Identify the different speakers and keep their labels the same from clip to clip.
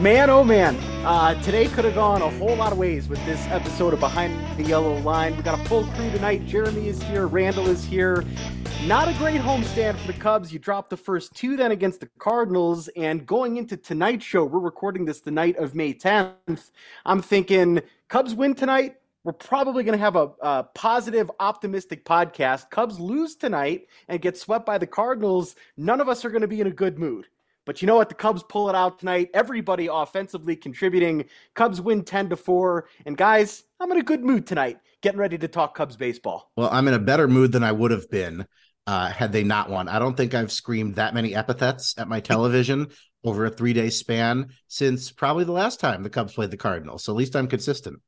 Speaker 1: Man, oh man, uh, today could have gone a whole lot of ways with this episode of Behind the Yellow Line. We got a full crew tonight. Jeremy is here, Randall is here. Not a great homestand for the Cubs. You dropped the first two then against the Cardinals, and going into tonight's show, we're recording this the night of May 10th. I'm thinking Cubs win tonight. We're probably going to have a, a positive, optimistic podcast. Cubs lose tonight and get swept by the Cardinals. None of us are going to be in a good mood. But you know what? The Cubs pull it out tonight. Everybody offensively contributing. Cubs win 10 to 4. And guys, I'm in a good mood tonight, getting ready to talk Cubs baseball.
Speaker 2: Well, I'm in a better mood than I would have been uh, had they not won. I don't think I've screamed that many epithets at my television over a three day span since probably the last time the Cubs played the Cardinals. So at least I'm consistent.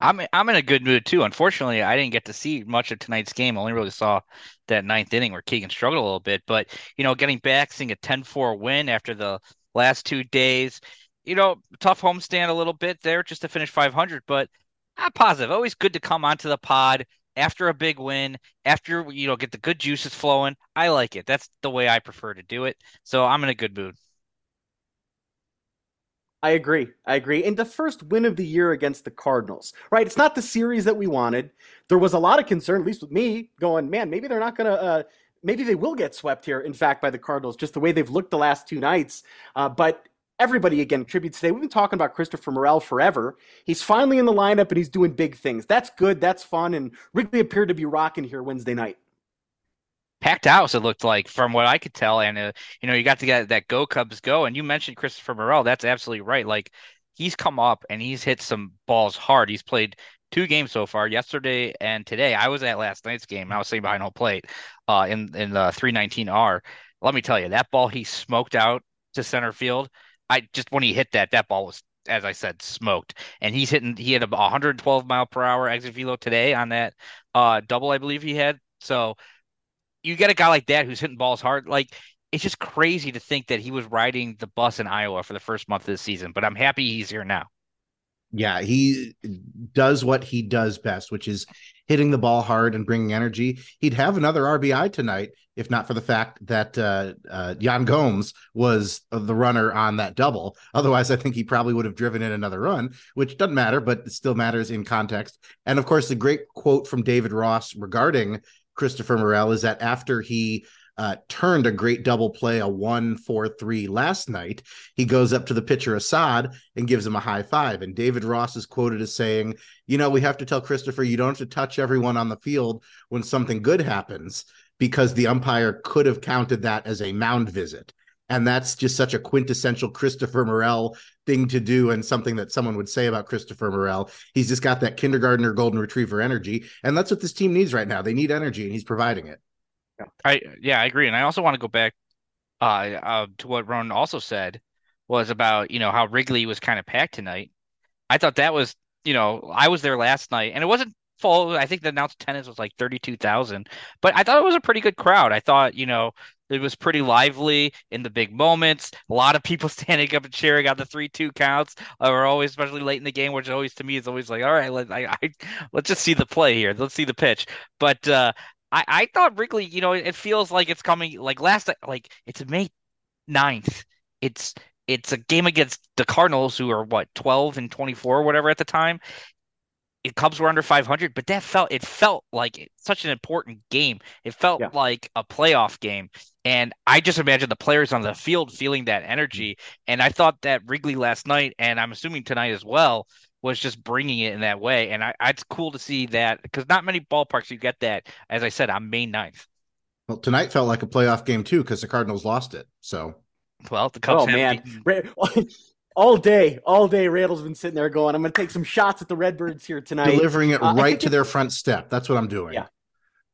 Speaker 3: I'm I'm in a good mood too. Unfortunately, I didn't get to see much of tonight's game. I only really saw that ninth inning where Keegan struggled a little bit. But you know, getting back, seeing a 10-4 win after the last two days, you know, tough homestand a little bit there just to finish 500. But I'm positive. Always good to come onto the pod after a big win, after you know get the good juices flowing. I like it. That's the way I prefer to do it. So I'm in a good mood.
Speaker 1: I agree. I agree. And the first win of the year against the Cardinals, right? It's not the series that we wanted. There was a lot of concern, at least with me, going, man, maybe they're not going to. Uh, maybe they will get swept here. In fact, by the Cardinals, just the way they've looked the last two nights. Uh, but everybody again contributes today. We've been talking about Christopher Morel forever. He's finally in the lineup and he's doing big things. That's good. That's fun. And Wrigley appeared to be rocking here Wednesday night
Speaker 3: packed house it looked like from what i could tell and uh, you know you got to get that go cubs go and you mentioned christopher morel that's absolutely right like he's come up and he's hit some balls hard he's played two games so far yesterday and today i was at last night's game i was sitting behind home plate uh in in the 319r let me tell you that ball he smoked out to center field i just when he hit that that ball was as I said, smoked. And he's hitting. He had a 112 mile per hour exit velo today on that uh, double, I believe he had. So you get a guy like that who's hitting balls hard. Like it's just crazy to think that he was riding the bus in Iowa for the first month of the season. But I'm happy he's here now.
Speaker 2: Yeah, he does what he does best, which is hitting the ball hard and bringing energy. He'd have another RBI tonight if not for the fact that uh, uh, Yan Gomes was the runner on that double. Otherwise, I think he probably would have driven in another run, which doesn't matter, but it still matters in context. And of course, the great quote from David Ross regarding Christopher Morel is that after he uh, turned a great double play, a one four three last night. He goes up to the pitcher Assad and gives him a high five. And David Ross is quoted as saying, "You know, we have to tell Christopher you don't have to touch everyone on the field when something good happens because the umpire could have counted that as a mound visit." And that's just such a quintessential Christopher Morel thing to do and something that someone would say about Christopher Morel. He's just got that kindergartner golden retriever energy. And that's what this team needs right now. They need energy and he's providing it.
Speaker 3: I yeah, I agree. And I also want to go back uh, uh, to what Ron also said was about, you know, how Wrigley was kind of packed tonight. I thought that was, you know, I was there last night and it wasn't full. I think the announced attendance was like 32,000, but I thought it was a pretty good crowd. I thought, you know, it was pretty lively in the big moments. A lot of people standing up and cheering on the three-two counts are always, especially late in the game, which always to me is always like, all right, let I, I let's just see the play here. Let's see the pitch. But uh, I I thought Wrigley, you know, it feels like it's coming like last like it's May 9th. It's it's a game against the Cardinals, who are what 12 and 24, whatever at the time, Cubs were under 500, but that felt it felt like such an important game. It felt yeah. like a playoff game, and I just imagine the players on the field feeling that energy. Mm-hmm. And I thought that Wrigley last night, and I'm assuming tonight as well, was just bringing it in that way. And I, it's cool to see that because not many ballparks you get that. As I said, on May 9th.
Speaker 2: Well, tonight felt like a playoff game too because the Cardinals lost it. So
Speaker 3: well, the Cubs.
Speaker 1: Oh man, all day, all day, Randall's been sitting there going, "I'm going to take some shots at the Redbirds here tonight,"
Speaker 2: delivering it uh, right to their front step. That's what I'm doing.
Speaker 1: Yeah.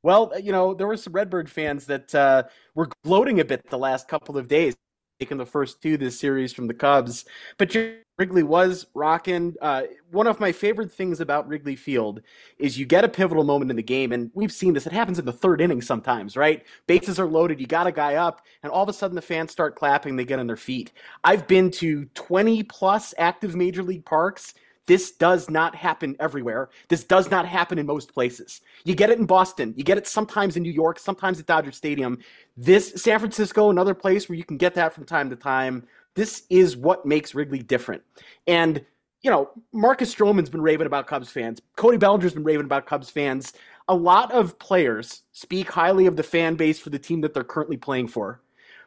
Speaker 1: Well, you know, there were some Redbird fans that uh, were gloating a bit the last couple of days, taking the first two this series from the Cubs. But Wrigley was rocking. Uh, one of my favorite things about Wrigley Field is you get a pivotal moment in the game, and we've seen this. It happens in the third inning sometimes, right? Bases are loaded, you got a guy up, and all of a sudden the fans start clapping. They get on their feet. I've been to 20 plus active major league parks. This does not happen everywhere. This does not happen in most places. You get it in Boston. You get it sometimes in New York, sometimes at Dodger Stadium. This San Francisco, another place where you can get that from time to time This is what makes Wrigley different. And you know, Marcus Stroman's been raving about Cubs fans. Cody Bellinger's been raving about Cubs fans. A lot of players speak highly of the fan base for the team that they're currently playing for.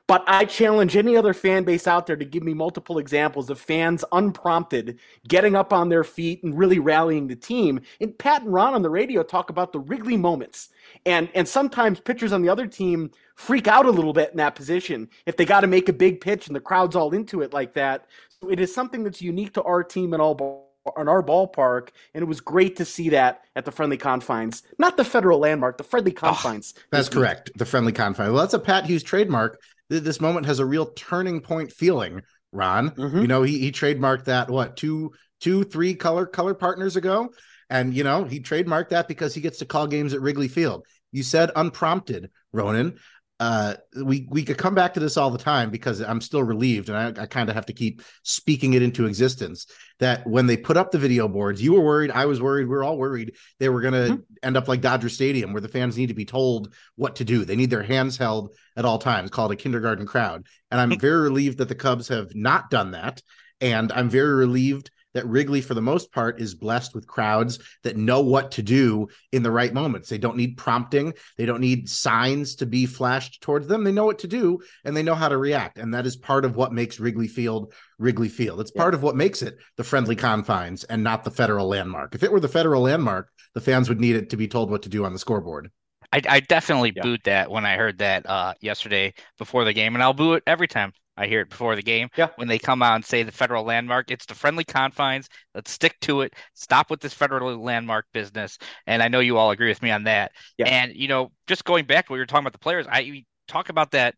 Speaker 1: But I challenge any other fan base out there to give me multiple examples of fans unprompted getting up on their feet and really rallying the team. And Pat and Ron on the radio talk about the Wrigley moments. And and sometimes pitchers on the other team freak out a little bit in that position if they got to make a big pitch and the crowd's all into it like that. So it is something that's unique to our team and all on our ballpark, and it was great to see that at the friendly confines. Not the federal landmark, the friendly confines.
Speaker 2: Oh, that's correct. The friendly confines. Well, that's a Pat Hughes trademark this moment has a real turning point feeling. Ron, mm-hmm. you know, he he trademarked that what two two three color color partners ago, and you know he trademarked that because he gets to call games at Wrigley Field. You said unprompted, Ronan uh, we we could come back to this all the time because I'm still relieved, and I, I kind of have to keep speaking it into existence. That when they put up the video boards, you were worried, I was worried, we are all worried they were going to mm-hmm. end up like Dodger Stadium, where the fans need to be told what to do. They need their hands held at all times, called a kindergarten crowd. And I'm very relieved that the Cubs have not done that, and I'm very relieved that Wrigley, for the most part, is blessed with crowds that know what to do in the right moments. They don't need prompting, they don't need signs to be flashed towards them. They know what to do and they know how to react. And that is part of what makes Wrigley Field Wrigley Field. It's part of what makes it the friendly confines and not the federal landmark. If it were the federal landmark, the fans would need it to be told what to do on the scoreboard.
Speaker 3: I, I definitely yeah. booed that when I heard that uh, yesterday before the game, and I'll boo it every time I hear it before the game.
Speaker 1: Yeah.
Speaker 3: When they come out and say the federal landmark, it's the friendly confines. Let's stick to it. Stop with this federal landmark business. And I know you all agree with me on that. Yeah. And you know, just going back to what you were talking about the players, I you talk about that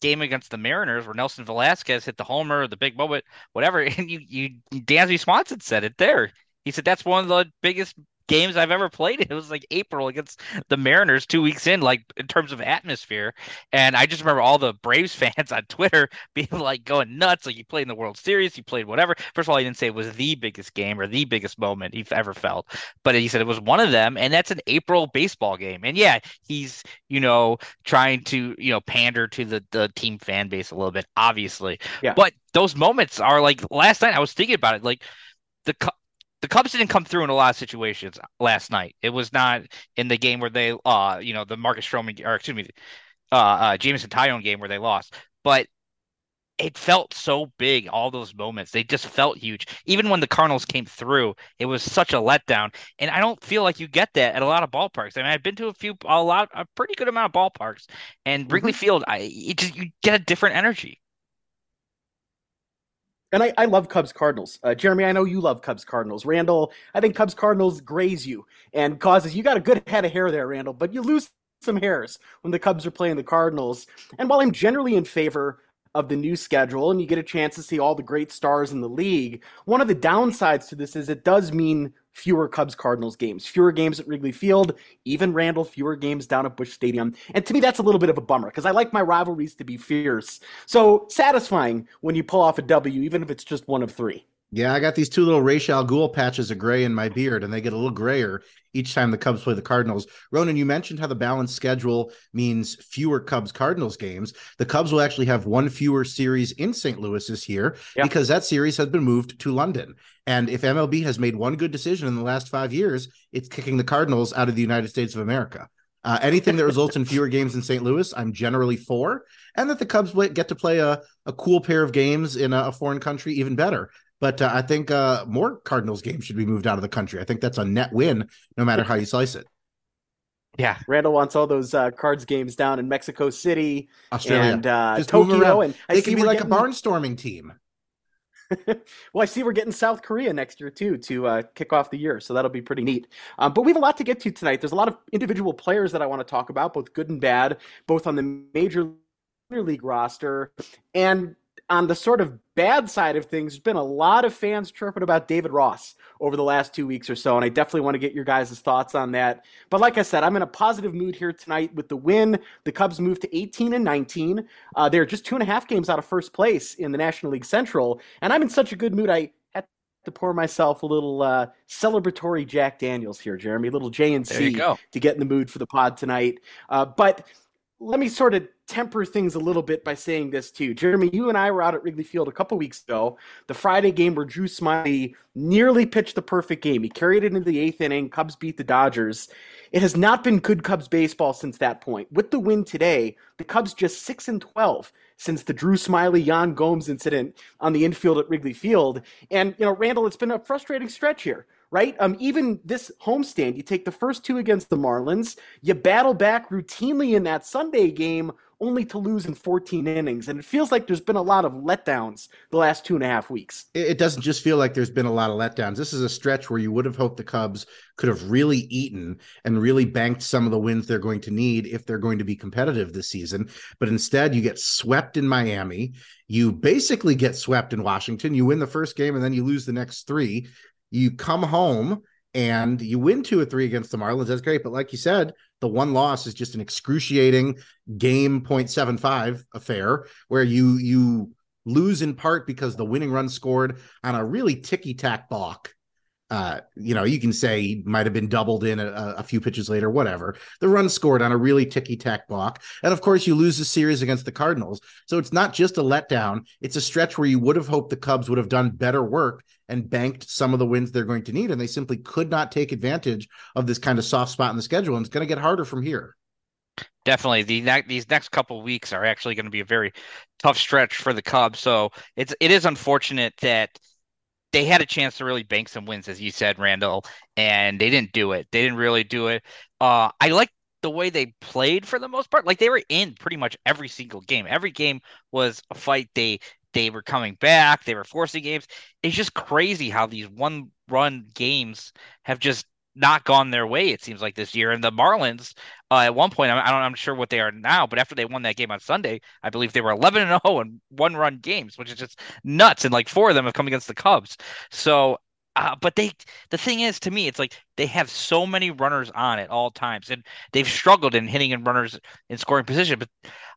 Speaker 3: game against the Mariners where Nelson Velazquez hit the homer, the big moment, whatever. And you, you, Dansby Swanson said it there. He said that's one of the biggest games I've ever played. It was like April against the Mariners two weeks in, like in terms of atmosphere. And I just remember all the Braves fans on Twitter being like going nuts. Like you played in the World Series, you played whatever. First of all, he didn't say it was the biggest game or the biggest moment he's ever felt, but he said it was one of them. And that's an April baseball game. And yeah, he's, you know, trying to, you know, pander to the, the team fan base a little bit, obviously.
Speaker 1: Yeah.
Speaker 3: But those moments are like last night I was thinking about it. Like the the Cubs didn't come through in a lot of situations last night. It was not in the game where they, uh, you know, the Marcus Stroman or excuse me, uh, uh Jameson Taillon game where they lost, but it felt so big. All those moments, they just felt huge. Even when the Cardinals came through, it was such a letdown, and I don't feel like you get that at a lot of ballparks. I mean, I've been to a few, a lot, a pretty good amount of ballparks, and Wrigley mm-hmm. Field, I, it just you get a different energy
Speaker 1: and I, I love Cubs Cardinals. Uh, Jeremy, I know you love Cubs Cardinals. Randall, I think Cubs Cardinals graze you and causes you got a good head of hair there, Randall, but you lose some hairs when the Cubs are playing the Cardinals. And while I'm generally in favor of the new schedule and you get a chance to see all the great stars in the league, one of the downsides to this is it does mean fewer Cubs Cardinals games, fewer games at Wrigley Field, even Randall, fewer games down at Busch Stadium. And to me, that's a little bit of a bummer because I like my rivalries to be fierce. So satisfying when you pull off a W, even if it's just one of three.
Speaker 2: Yeah, I got these two little Ra's al Ghul patches of gray in my beard, and they get a little grayer each time the Cubs play the Cardinals. Ronan, you mentioned how the balanced schedule means fewer Cubs Cardinals games. The Cubs will actually have one fewer series in St. Louis this year yeah. because that series has been moved to London. And if MLB has made one good decision in the last five years, it's kicking the Cardinals out of the United States of America. Uh, anything that results in fewer games in St. Louis, I'm generally for, and that the Cubs get to play a, a cool pair of games in a, a foreign country, even better. But uh, I think uh, more Cardinals games should be moved out of the country. I think that's a net win, no matter how you slice it.
Speaker 3: Yeah,
Speaker 1: Randall wants all those uh, cards games down in Mexico City,
Speaker 2: Australia,
Speaker 1: and uh, Tokyo, and
Speaker 2: I they can be like getting... a barnstorming team.
Speaker 1: well, I see we're getting South Korea next year too to uh, kick off the year, so that'll be pretty neat. Um, but we have a lot to get to tonight. There's a lot of individual players that I want to talk about, both good and bad, both on the major league roster and on the sort of bad side of things, there's been a lot of fans chirping about David Ross over the last two weeks or so, and I definitely want to get your guys' thoughts on that. But like I said, I'm in a positive mood here tonight with the win. The Cubs moved to 18 and 19. Uh, they're just two and a half games out of first place in the National League Central, and I'm in such a good mood. I had to pour myself a little uh, celebratory Jack Daniels here, Jeremy, a little J and C to get in the mood for the pod tonight. Uh, but let me sort of temper things a little bit by saying this too. Jeremy, you and I were out at Wrigley Field a couple weeks ago, the Friday game where Drew Smyly nearly pitched the perfect game. He carried it into the eighth inning. Cubs beat the Dodgers. It has not been good Cubs baseball since that point. With the win today, the Cubs just 6 and 12 since the Drew Smyly Yan Gomes incident on the infield at Wrigley Field. And, you know, Randall, it's been a frustrating stretch here right? Um, even this homestand, you take the first two against the Marlins, you battle back routinely in that Sunday game, only to lose in 14 innings. And it feels like there's been a lot of letdowns the last two and a half weeks.
Speaker 2: It doesn't just feel like there's been a lot of letdowns. This is a stretch where you would have hoped the Cubs could have really eaten and really banked some of the wins they're going to need if they're going to be competitive this season. But instead, you get swept in Miami. You basically get swept in Washington. You win the first game and then you lose the next three. You come home and you win two or three against the Marlins. That's great. But like you said, the one loss is just an excruciating game 0.75 affair where you you lose in part because the winning run scored on a really ticky tack balk uh, you know, you can say he might have been doubled in a, a, few pitches later, whatever. The run scored on a really ticky tack balk. And of course, you lose the series against the Cardinals. So it's not just a letdown, it's a stretch where you would have hoped the Cubs would have done better work and banked some of the wins they're going to need. And they simply could not take advantage of this kind of soft spot in the schedule. And it's going to get harder from here.
Speaker 3: Definitely, the ne- these next couple weeks are actually going to be a very tough stretch for the Cubs. So it's it is unfortunate that they had a chance to really bank some wins, as you said, Randall, and they didn't do it. They didn't really do it. Uh, I like the way they played for the most part. Like they were in pretty much every single game. Every game was a fight. They they were coming back. They were forcing games. It's just crazy how these one run games have just not gone their way. It seems like this year. And the Marlins, uh, at one point, I don't, I'm sure what they are now, but after they won that game on Sunday, I believe they were 11 and 0 in one run games, which is just nuts. And like four of them have come against the Cubs. So, uh, but they, the thing is, to me, it's like they have so many runners on at all times, and they've struggled in hitting and runners in scoring position. But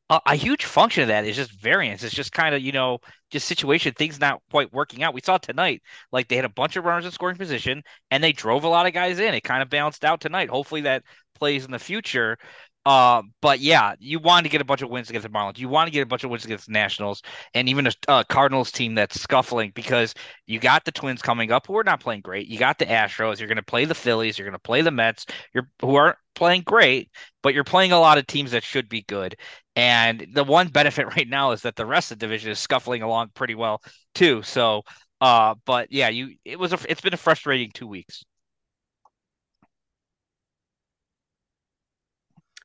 Speaker 3: a, a huge function of that is just variance. It's just kind of you know just situation things not quite working out. We saw tonight like they had a bunch of runners in scoring position and they drove a lot of guys in. It kind of balanced out tonight. Hopefully that plays in the future. Uh, but yeah, you want to get a bunch of wins against the Marlins. You want to get a bunch of wins against the Nationals and even a Cardinals team that's scuffling because you got the Twins coming up who are not playing great. You got the Astros. You're going to play the Phillies. You're going to play the Mets. You're who aren't playing great, but you're playing a lot of teams that should be good. And the one benefit right now is that the rest of the division is scuffling along pretty well too. So, uh, but yeah, you it was a it's been a frustrating two weeks.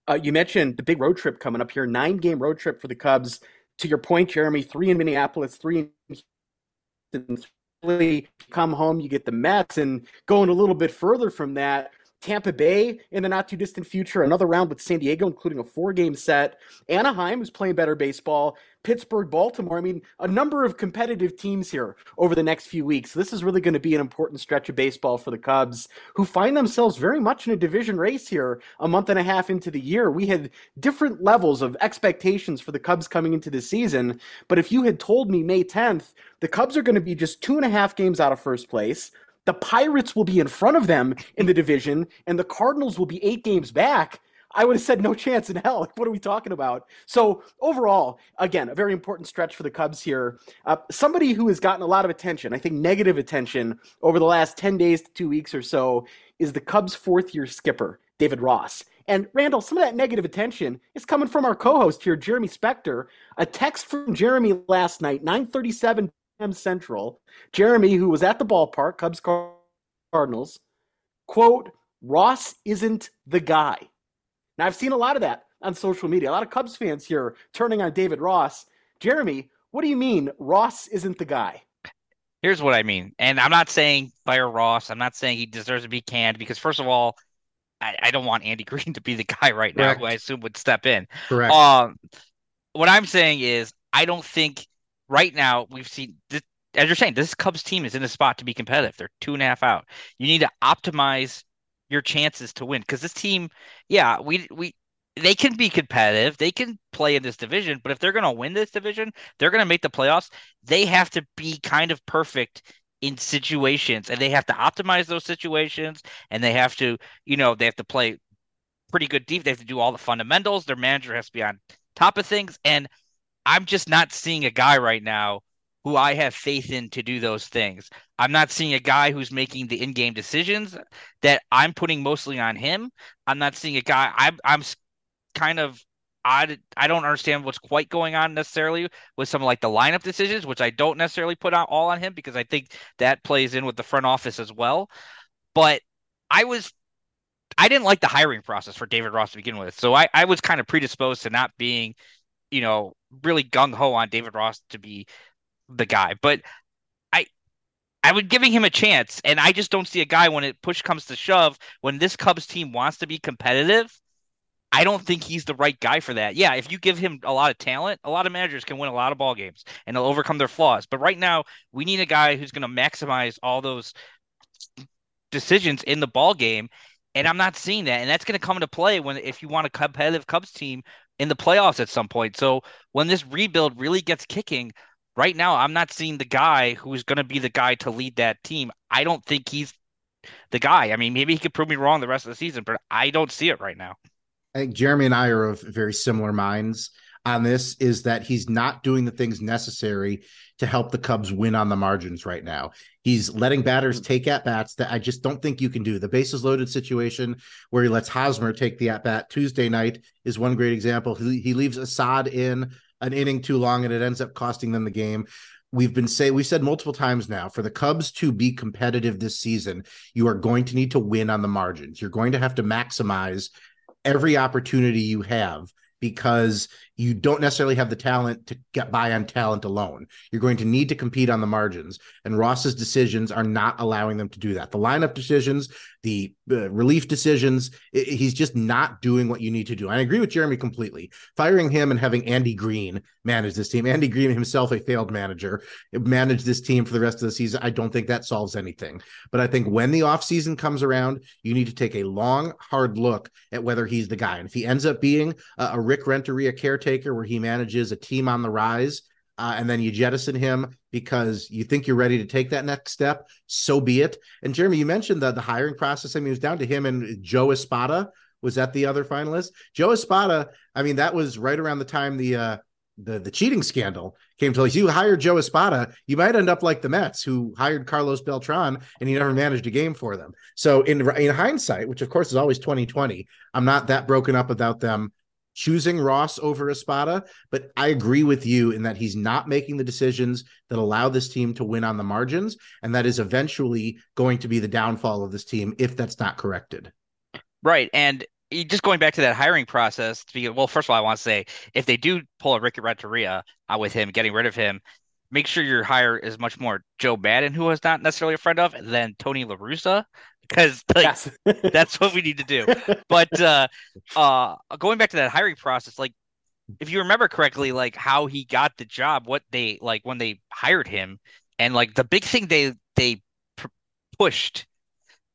Speaker 1: Uh, you mentioned the big road trip coming up here, nine game road trip for the Cubs. To your point, Jeremy, three in Minneapolis, three in Philly. Come home, you get the Mets, and going a little bit further from that, Tampa Bay in the not too distant future, another round with San Diego, including a four game set. Anaheim, who's playing better baseball. Pittsburgh, Baltimore. I mean, a number of competitive teams here over the next few weeks. This is really going to be an important stretch of baseball for the Cubs, who find themselves very much in a division race here a month and a half into the year. We had different levels of expectations for the Cubs coming into the season. But if you had told me May 10th, the Cubs are going to be just two and a half games out of first place, the Pirates will be in front of them in the division, and the Cardinals will be eight games back. I would have said no chance in hell. What are we talking about? So overall, again, a very important stretch for the Cubs here. Uh, somebody who has gotten a lot of attention, I think negative attention over the last ten days to two weeks or so, is the Cubs' fourth-year skipper, David Ross. And Randall, some of that negative attention is coming from our co-host here, Jeremy Spector. A text from Jeremy last night, 9:37 Central, Jeremy, who was at the ballpark, Cubs Cardinals, quote, Ross isn't the guy. Now, I've seen a lot of that on social media. A lot of Cubs fans here turning on David Ross. Jeremy, what do you mean Ross isn't the guy?
Speaker 3: Here's what I mean. And I'm not saying fire Ross. I'm not saying he deserves to be canned because, first of all, I, I don't want Andy Green to be the guy right now who I assume would step in.
Speaker 2: Correct.
Speaker 3: Um, what I'm saying is, I don't think right now we've seen this, as you're saying, this Cubs team is in a spot to be competitive. They're two and a half out. You need to optimize your chances to win because this team, yeah, we we they can be competitive. They can play in this division, but if they're going to win this division, they're going to make the playoffs. They have to be kind of perfect in situations and they have to optimize those situations and they have to, you know, they have to play pretty good deep. They have to do all the fundamentals. Their manager has to be on top of things. And I'm just not seeing a guy right now who I have faith in to do those things. I'm not seeing a guy who's making the in-game decisions that I'm putting mostly on him. I'm not seeing a guy. I'm I'm kind of I I don't understand what's quite going on necessarily with some like the lineup decisions, which I don't necessarily put all on him because I think that plays in with the front office as well. But I was I didn't like the hiring process for David Ross to begin with. So I, I was kind of predisposed to not being, you know, really gung ho on David Ross to be the guy. But I I would giving him a chance, and I just don't see a guy when it push comes to shove, when this Cubs team wants to be competitive. I don't think he's the right guy for that. Yeah, if you give him a lot of talent, a lot of managers can win a lot of ball games and they'll overcome their flaws. But right now, we need a guy who's going to maximize all those decisions in the ball game. And I'm not seeing that. And that's going to come into play when if you want a competitive Cubs team in the playoffs at some point. So when this rebuild really gets kicking, right now I'm not seeing the guy who's going to be the guy to lead that team. I don't think he's the guy. I mean, maybe he could prove me wrong the rest of the season, but I don't see it right now.
Speaker 2: I think Jeremy and I are of very similar minds on this is that he's not doing the things necessary to help the Cubs win on the margins right now. He's letting batters take at bats that I just don't think you can do. The bases loaded situation where he lets Hosmer take the at bat Tuesday night is one great example. He, he leaves Assad in an inning too long and it ends up costing them the game. We've been say we said multiple times now for the Cubs to be competitive this season, you are going to need to win on the margins. You're going to have to maximize every opportunity you have because you don't necessarily have the talent to get by on talent alone. You're going to need to compete on the margins, and Ross's decisions are not allowing them to do that. The lineup decisions, the uh, relief decisions, it, he's just not doing what you need to do. I agree with Jeremy completely. Firing him and having Andy Green manage this team, Andy Green himself, a failed manager, manage this team for the rest of the season, I don't think that solves anything. But I think when the offseason comes around, you need to take a long, hard look at whether he's the guy. And if he ends up being a, a Rick Renteria caretaker, caretaker where he manages a team on the rise uh, and then you jettison him because you think you're ready to take that next step, so be it. And Jeremy, you mentioned the, the hiring process. I mean, it was down to him and Joe Espada was that the other finalist. Joe Espada, I mean, that was right around the time the uh, the the cheating scandal came to light. You hire Joe Espada, you might end up like the Mets, who hired Carlos Beltran and he never managed a game for them. So in in hindsight, which of course is always 2020, I'm not that broken up about them choosing Ross over Espada, but I agree with you in that he's not making the decisions that allow this team to win on the margins, and that is eventually going to be the downfall of this team if that's not corrected.
Speaker 3: Right, and just going back to that hiring process, well, first of all, I want to say if they do pull a Ricky Renteria with him, getting rid of him, make sure your hire is much more Joe Maddon, who is not necessarily a friend of, than Tony La Russa, because like yes. that's what we need to do. But uh, uh, going back to that hiring process, like if you remember correctly, like how he got the job, what they like when they hired him, and like the big thing they they pr- pushed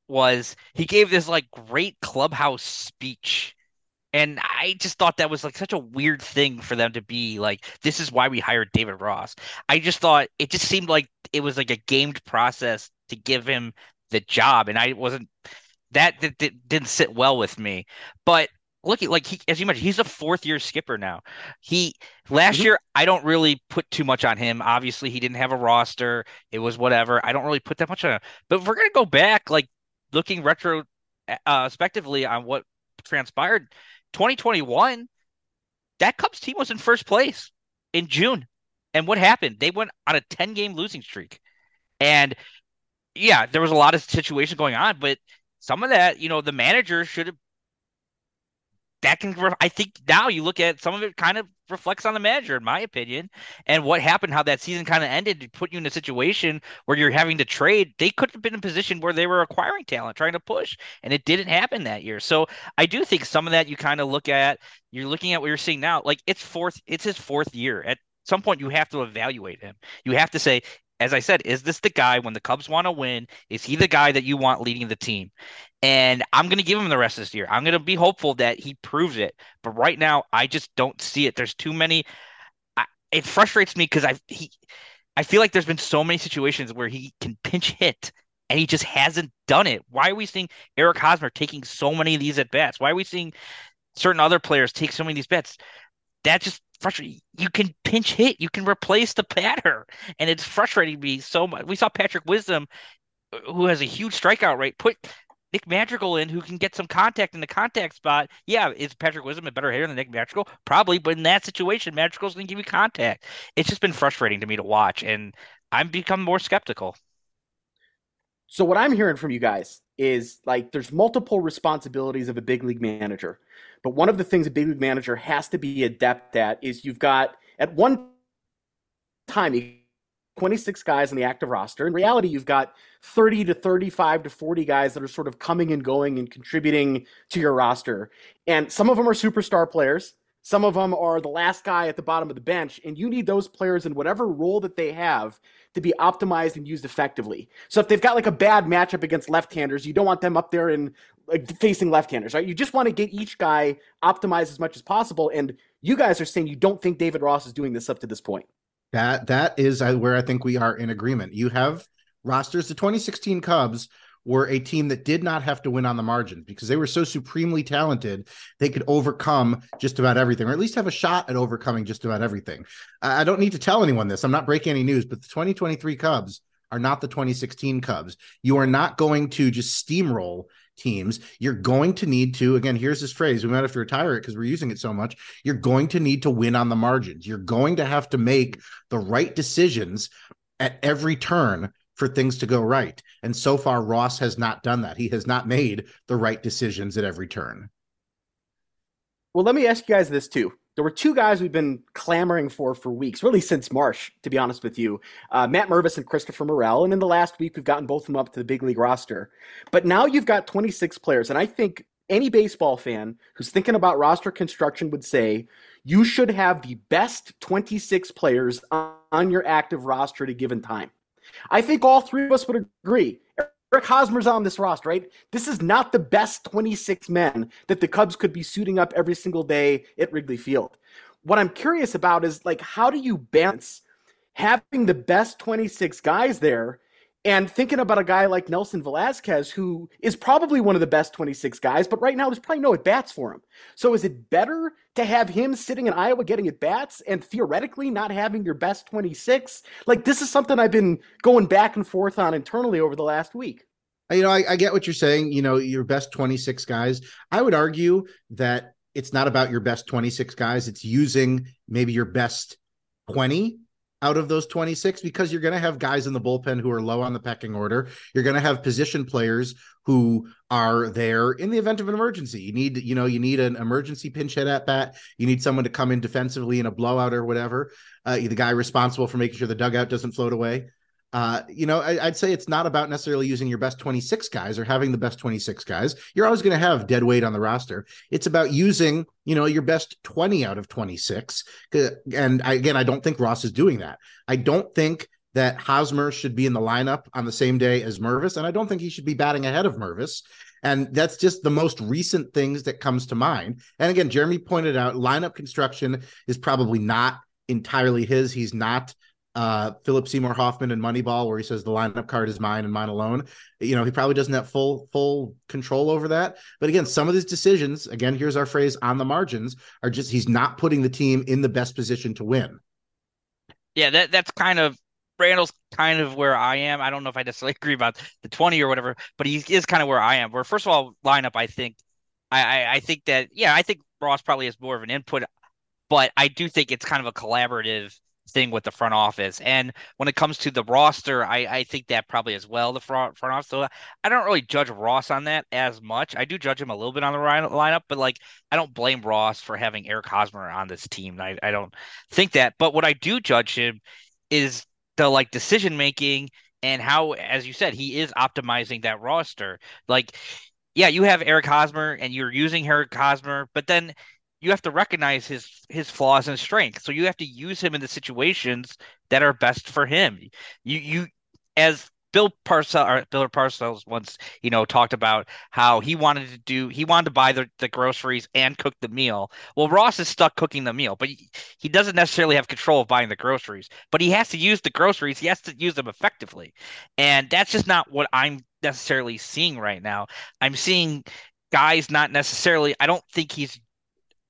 Speaker 3: was he gave this like great clubhouse speech and I just thought that was like such a weird thing for them to be like, this is why we hired David Ross. I just thought it just seemed like it was like a gamed process to give him the job, and I wasn't that, that, that didn't sit well with me. But look at like he as you mentioned, he's a fourth year skipper now. He last mm-hmm. year I don't really put too much on him. Obviously, he didn't have a roster. It was whatever. I don't really put that much on him. But if we're gonna go back, like looking retro uh respectively on what transpired 2021, that Cubs team was in first place in June. And what happened? They went on a 10 game losing streak. And yeah, there was a lot of situations going on, but some of that, you know, the manager should have. That can, I think now you look at some of it kind of reflects on the manager, in my opinion, and what happened, how that season kind of ended to put you in a situation where you're having to trade. They could have been in a position where they were acquiring talent, trying to push, and it didn't happen that year. So I do think some of that you kind of look at, you're looking at what you're seeing now. Like it's fourth, it's his fourth year. At some point, you have to evaluate him. You have to say, as I said, is this the guy when the Cubs want to win? Is he the guy that you want leading the team? And I'm going to give him the rest of this year. I'm going to be hopeful that he proves it. But right now, I just don't see it. There's too many. I, it frustrates me because I he, I feel like there's been so many situations where he can pinch hit and he just hasn't done it. Why are we seeing Eric Hosmer taking so many of these at bats? Why are we seeing certain other players take so many of these bets? That just frustrating. You can pinch hit, you can replace the batter, and it's frustrating me so much. We saw Patrick Wisdom, uh, who has a huge strikeout rate, put Nick Madrigal in who can get some contact in the contact spot. Yeah, is Patrick Wisdom a better hitter than Nick Madrigal? Probably, but in that situation, Madrigal's going to give you contact. It's just been frustrating to me to watch, and I'm become more skeptical.
Speaker 1: So what I'm hearing from you guys is like there's multiple responsibilities of a big league manager. But one of the things a big league manager has to be adept at is you've got at one time 26 guys on the active roster. In reality, you've got 30 to 35 to 40 guys that are sort of coming and going and contributing to your roster. And some of them are superstar players. Some of them are the last guy at the bottom of the bench, and you need those players in whatever role that they have to be optimized and used effectively. So if they've got like a bad matchup against left-handers, you don't want them up there and like facing left-handers, right? You just want to get each guy optimized as much as possible. And you guys are saying you don't think David Ross is doing this up to this point.
Speaker 2: That that is uh, where I think we are in agreement. You have rosters. The 2016 Cubs were a team that did not have to win on the margins because they were so supremely talented they could overcome just about everything or at least have a shot at overcoming just about everything. I don't need to tell anyone this. I'm not breaking any news but the 2023 cubs are not the 2016 cubs. You are not going to just steamroll teams. You're going to need to again here's this phrase we might have to retire it because we're using it so much. You're going to need to win on the margins. You're going to have to make the right decisions at every turn for things to go right. And so far, Ross has not done that. He has not made the right decisions at every turn.
Speaker 1: Well, let me ask you guys this too. There were two guys we've been clamoring for for weeks, really since March, to be honest with you uh, Matt Mervis and Christopher Morel. And in the last week, we've gotten both of them up to the big league roster. But now you've got 26 players. And I think any baseball fan who's thinking about roster construction would say you should have the best 26 players on your active roster at a given time. I think all three of us would agree. Eric Hosmer's on this roster, right? This is not the best 26 men that the Cubs could be suiting up every single day at Wrigley Field. What I'm curious about is like, how do you balance having the best 26 guys there and thinking about a guy like Nelson Velazquez, who is probably one of the best 26 guys, but right now there's probably no at bats for him. So is it better to have him sitting in Iowa getting at bats and theoretically not having your best 26? Like, this is something I've been going back and forth on internally over the last week.
Speaker 2: You know, I, I get what you're saying. You know, your best 26 guys. I would argue that it's not about your best 26 guys, it's using maybe your best 20 out of those 26 because you're going to have guys in the bullpen who are low on the pecking order. You're going to have position players who are there in the event of an emergency. You need, you know, you need an emergency pinch hit at bat. You need someone to come in defensively in a blowout or whatever. Uh, the guy responsible for making sure the dugout doesn't float away. Uh, you know, I, would say it's not about necessarily using your best 26 guys or having the best 26 guys. You're always going to have dead weight on the roster. It's about using, you know, your best 20 out of 26. And I, again, I don't think Ross is doing that. I don't think that Hosmer should be in the lineup on the same day as Mervis, and I don't think he should be batting ahead of Mervis. And that's just the most recent things that comes to mind. And again, Jeremy pointed out lineup construction is probably not entirely his. He's not uh, Philip Seymour Hoffman and Moneyball, where he says the lineup card is mine and mine alone. You know, he probably doesn't have full full control over that. But again, some of these decisions, again, here's our phrase on the margins, are just he's not putting the team in the best position to win.
Speaker 3: Yeah, that that's kind of Randall's kind of where I am. I don't know if I necessarily agree about the 20 or whatever, but he is kind of where I am. Where first of all, lineup, I think I, I, I think that yeah, I think Ross probably has more of an input, but I do think it's kind of a collaborative thing with the front office. And when it comes to the roster, I, I think that probably as well the front front office. So I don't really judge Ross on that as much. I do judge him a little bit on the lineup, but like I don't blame Ross for having Eric Hosmer on this team. I, I don't think that. But what I do judge him is the like decision making and how, as you said, he is optimizing that roster. Like, yeah, you have Eric Hosmer and you're using Eric Hosmer, but then you have to recognize his his flaws and strengths. So you have to use him in the situations that are best for him. You you as Bill Parcells or Bill Parcells once, you know, talked about how he wanted to do he wanted to buy the, the groceries and cook the meal. Well, Ross is stuck cooking the meal, but he, he doesn't necessarily have control of buying the groceries. But he has to use the groceries. He has to use them effectively, and that's just not what I'm necessarily seeing right now. I'm seeing guys not necessarily. I don't think he's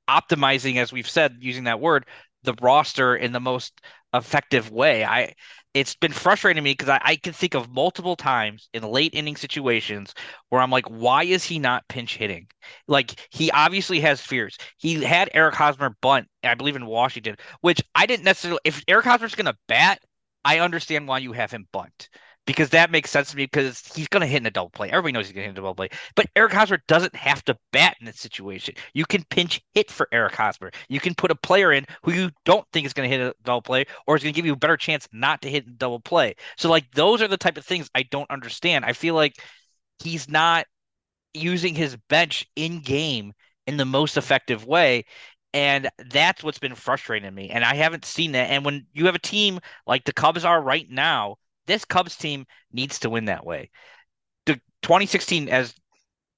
Speaker 3: optimizing, as we've said, using that word, the roster in the most effective way. I it's been frustrating me because I, I can think of multiple times in late inning situations where I'm like, why is he not pinch hitting? Like he obviously has fears. He had Eric Hosmer bunt, I believe in Washington, which I didn't necessarily. If Eric Hosmer's going to bat, I understand why you have him bunt because that makes sense to me because he's going to hit in a double play. Everybody knows he's going to hit in a double play. But Eric Hosmer doesn't have to bat in this situation. You can pinch hit for Eric Hosmer. You can put a player in who you don't think is going to hit a double play or is going to give you a better chance not to hit a double play. So, like, those are the type of things I don't understand. I feel like he's not using his bench in game in the most effective way. And that's what's been frustrating me. And I haven't seen that. And when you have a team like the Cubs are right now, this Cubs team needs to win that way. The 2016, as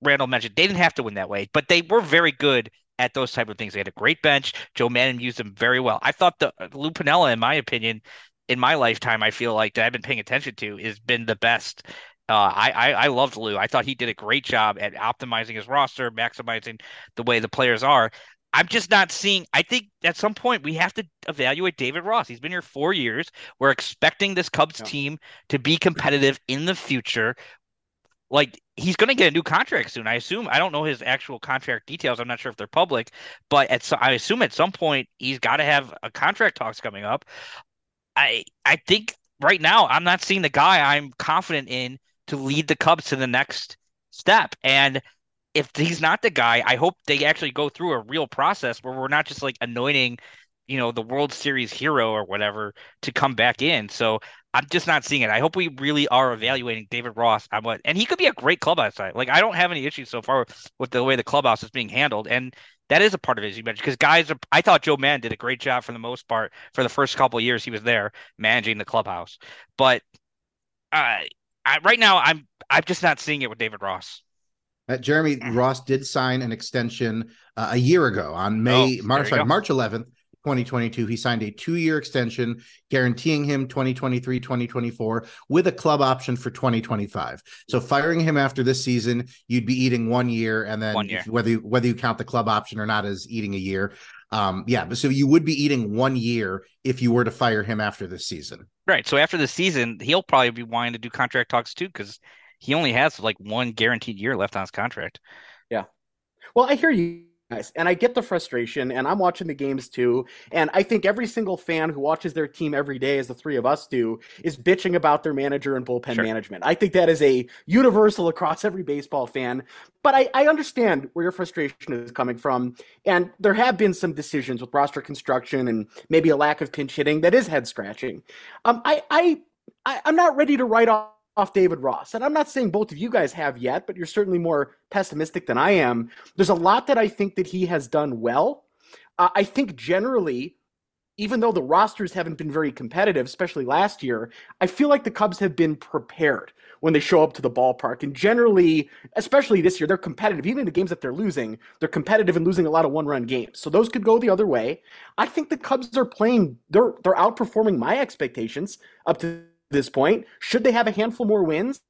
Speaker 3: Randall mentioned, they didn't have to win that way, but they were very good at those type of things. They had a great bench. Joe Maddon used them very well. I thought the Lou Piniella, in my opinion, in my lifetime, I feel like that I've been paying attention to, has been the best. Uh, I, I I loved Lou. I thought he did a great job at optimizing his roster, maximizing the way the players are. I'm just not seeing. I think at some point we have to evaluate David Ross. He's been here four years. We're expecting this Cubs yeah. team to be competitive in the future. Like he's going to get a new contract soon. I assume. I don't know his actual contract details. I'm not sure if they're public, but at I assume at some point he's got to have a contract talks coming up. I I think right now I'm not seeing the guy I'm confident in to lead the Cubs to the next step. And if he's not the guy, I hope they actually go through a real process where we're not just like anointing, you know, the World Series hero or whatever to come back in. So I'm just not seeing it. I hope we really are evaluating David Ross on what, and he could be a great clubhouse guy. Like I don't have any issues so far with the way the clubhouse is being handled, and that is a part of it, as you mentioned, because guys are. I thought Joe Maddon did a great job for the most part for the first couple years he was there managing the clubhouse, but uh, I, right now I'm I'm just not seeing it with David Ross.
Speaker 2: Uh, Jeremy Ross did sign an extension uh, a year ago on May oh, March sorry, March 11th, 2022. He signed a two-year extension guaranteeing him 2023, 2024 with a club option for 2025. So firing him after this season, you'd be eating one year and then
Speaker 3: year.
Speaker 2: whether you, whether you count the club option or not as eating a year. Um, yeah, but so you would be eating one year if you were to fire him after this season.
Speaker 3: Right. So after the season, he'll probably be wanting to do contract talks too because he only has like one guaranteed year left on his contract.
Speaker 1: Yeah. Well, I hear you guys, and I get the frustration, and I'm watching the games too. And I think every single fan who watches their team every day, as the three of us do, is bitching about their manager and bullpen sure. management. I think that is a universal across every baseball fan. But I, I understand where your frustration is coming from. And there have been some decisions with roster construction and maybe a lack of pinch hitting that is head scratching. Um, I, I, I, I'm not ready to write off off David Ross. And I'm not saying both of you guys have yet, but you're certainly more pessimistic than I am. There's a lot that I think that he has done well. Uh, I think generally, even though the rosters haven't been very competitive, especially last year, I feel like the Cubs have been prepared when they show up to the ballpark. And generally, especially this year, they're competitive. Even in the games that they're losing, they're competitive and losing a lot of one-run games. So those could go the other way. I think the Cubs are playing. They're they're outperforming my expectations up to this point. Should they have a handful more wins?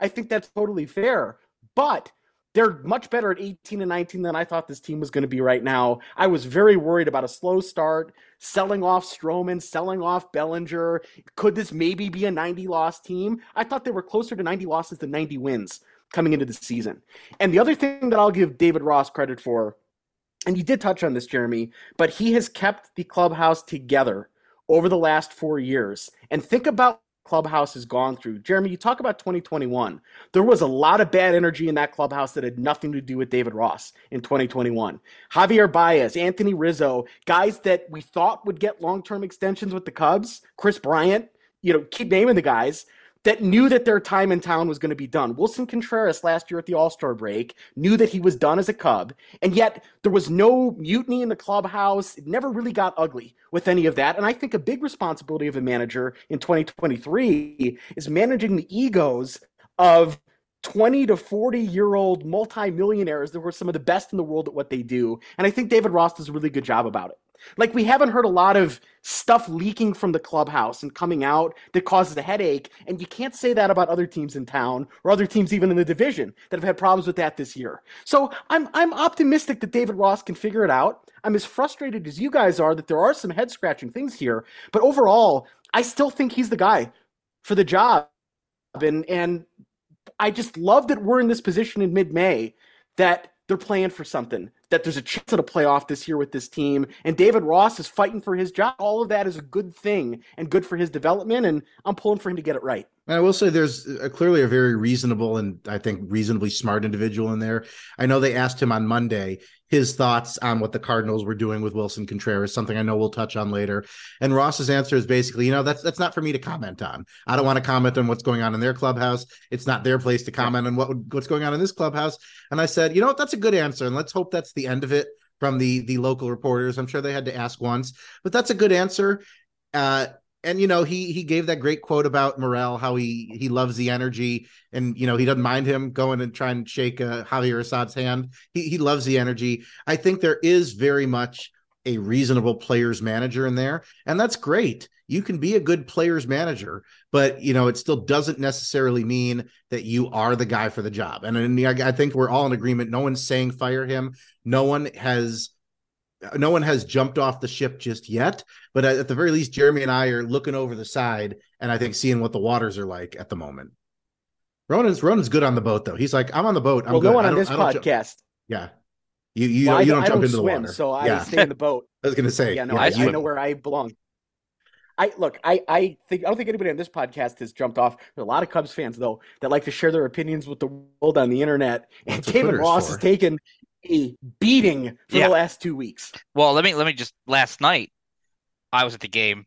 Speaker 1: I think that's totally fair. But they're much better at 18 and 19 than I thought this team was going to be right now. I was very worried about a slow start, selling off Stroman, selling off Bellinger. Could this maybe be a 90 loss team? I thought they were closer to 90 losses than 90 wins coming into the season. And the other thing that I'll give David Ross credit for, and you did touch on this, Jeremy, but he has kept the clubhouse together over the last four years. And think about clubhouse has gone through. Jeremy, you talk about 2021. There was a lot of bad energy in that clubhouse that had nothing to do with David Ross in 2021. Javier Baez, Anthony Rizzo, guys that we thought would get long-term extensions with the Cubs, Kris Bryant, you know, keep naming the guys that knew that their time in town was going to be done. Willson Contreras last year at the All Star break knew that he was done as a Cub, and yet there was no mutiny in the clubhouse. It never really got ugly with any of that. And I think a big responsibility of a manager in 2023 is managing the egos of 20 to 40 year old multimillionaires that were some of the best in the world at what they do. And I think David Ross does a really good job about it. Like we haven't heard a lot of stuff leaking from the clubhouse and coming out that causes a headache, and you can't say that about other teams in town or other teams even in the division that have had problems with that this year. So I'm I'm optimistic that David Ross can figure it out. I'm as frustrated as you guys are that there are some head scratching things here, but overall, I still think he's the guy for the job. And and I just love that we're in this position in mid May that they're playing for something, that there's a chance at a playoff this year with this team, and David Ross is fighting for his job. All of that is a good thing and good for his development, and I'm pulling for him to get it right.
Speaker 2: And I will say there's a, clearly a very reasonable and I think reasonably smart individual in there. I know they asked him on Monday his thoughts on what the Cardinals were doing with Willson Contreras, something I know we'll touch on later. And Ross's answer is basically, you know, that's that's not for me to comment on. I don't want to comment on what's going on in their clubhouse. It's not their place to comment on what what's going on in this clubhouse. And I said, you know what, that's a good answer, and let's hope that's the end of it from the the local reporters. I'm sure they had to ask once, but that's a good answer. Uh, and you know he he gave that great quote about Morel, how he he loves the energy, and you know he doesn't mind him going and trying to shake uh, Javier Assad's hand. He he loves the energy. I think there is very much a reasonable players manager in there, and that's great. You can be a good players manager, but you know it still doesn't necessarily mean that you are the guy for the job. And, and I, I think we're all in agreement. No one's saying fire him. No one has no one has jumped off the ship just yet, but at the very least, Jeremy and I are looking over the side and I think seeing what the waters are like at the moment. Ronan's Ronan's good on the boat though. He's like, I'm on the boat. I'm
Speaker 1: well,
Speaker 2: good.
Speaker 1: go on this podcast.
Speaker 2: Ju- yeah, you you, well, you don't, don't jump don't into swim, the water,
Speaker 1: so I yeah. stay in the boat.
Speaker 2: I was gonna say,
Speaker 1: yeah, no,
Speaker 2: yeah,
Speaker 1: I, I, know where I belong. I look, I, I think I don't think anybody on this podcast has jumped off. There's a lot of Cubs fans though that like to share their opinions with the world on the internet. And David Ross for. has taken a beating for yeah. the last two weeks.
Speaker 3: Well, let me let me just last night I was at the game.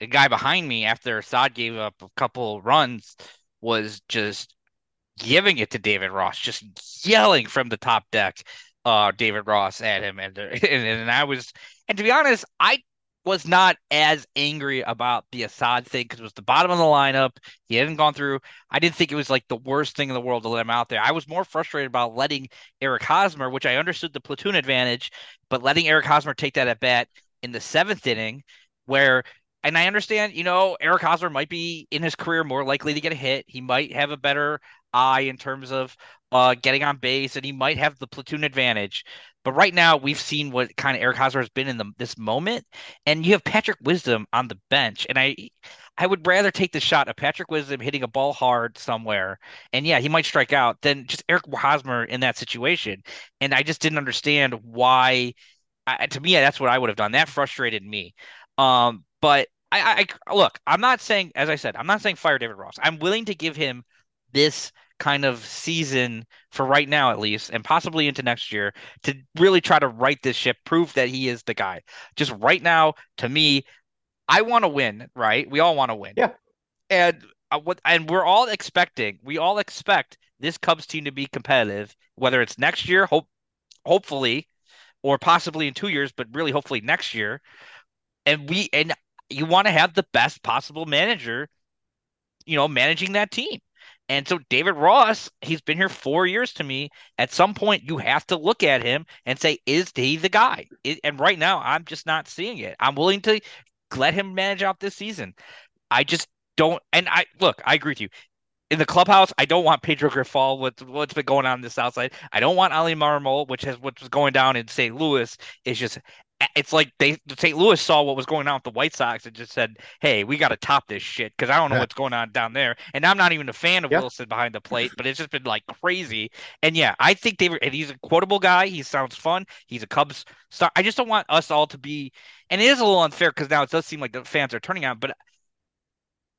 Speaker 3: The guy behind me after Assad gave up a couple runs was just giving it to David Ross, just yelling from the top deck, uh, David Ross at him, and, and and I was, and to be honest, I was not as angry about the Assad thing because it was the bottom of the lineup. He hadn't gone through. I didn't think it was like the worst thing in the world to let him out there. I was more frustrated about letting Eric Hosmer, which I understood the platoon advantage, but letting Eric Hosmer take that at bat in the seventh inning, where and I understand, you know, Eric Hosmer might be in his career more likely to get a hit. He might have a better eye in terms of uh, getting on base, and he might have the platoon advantage. But right now, we've seen what kind of Eric Hosmer has been in the, this moment, and you have Patrick Wisdom on the bench, and I, I would rather take the shot of Patrick Wisdom hitting a ball hard somewhere, and yeah, he might strike out, than just Eric Hosmer in that situation. And I just didn't understand why. I, to me, that's what I would have done. That frustrated me. Um, but I, I look, I'm not saying, as I said, I'm not saying fire David Ross. I'm willing to give him this kind of season for right now at least and possibly into next year to really try to right this ship prove that he is the guy. Just right now to me i want to win right? We all want to win.
Speaker 1: Yeah.
Speaker 3: And uh, what and we're all expecting we all expect this cubs team to be competitive whether it's next year hope hopefully or possibly in two years but really hopefully next year. And we and you want to have the best possible manager you know managing that team and so David Ross, he's been here four years to me. At some point, you have to look at him and say, is he the guy? and right now, I'm just not seeing it. I'm willing to let him manage out this season. I just don't. And I look, I agree with you. In the clubhouse, I don't want Pedro Grifol with what's been going on in the South Side. I don't want Oli Marmol, which has what's going down in St. Louis is just it's like they St. Louis saw what was going on with the White Sox and just said, "Hey, we got to top this shit because I don't know yeah. what's going on down there." And I'm not even a fan of Willson behind the plate, but it's just been like crazy. And yeah, I think David, and he's a quotable guy. He sounds fun. He's a Cubs star. I just don't want us all to be, and it is a little unfair because now it does seem like the fans are turning on, but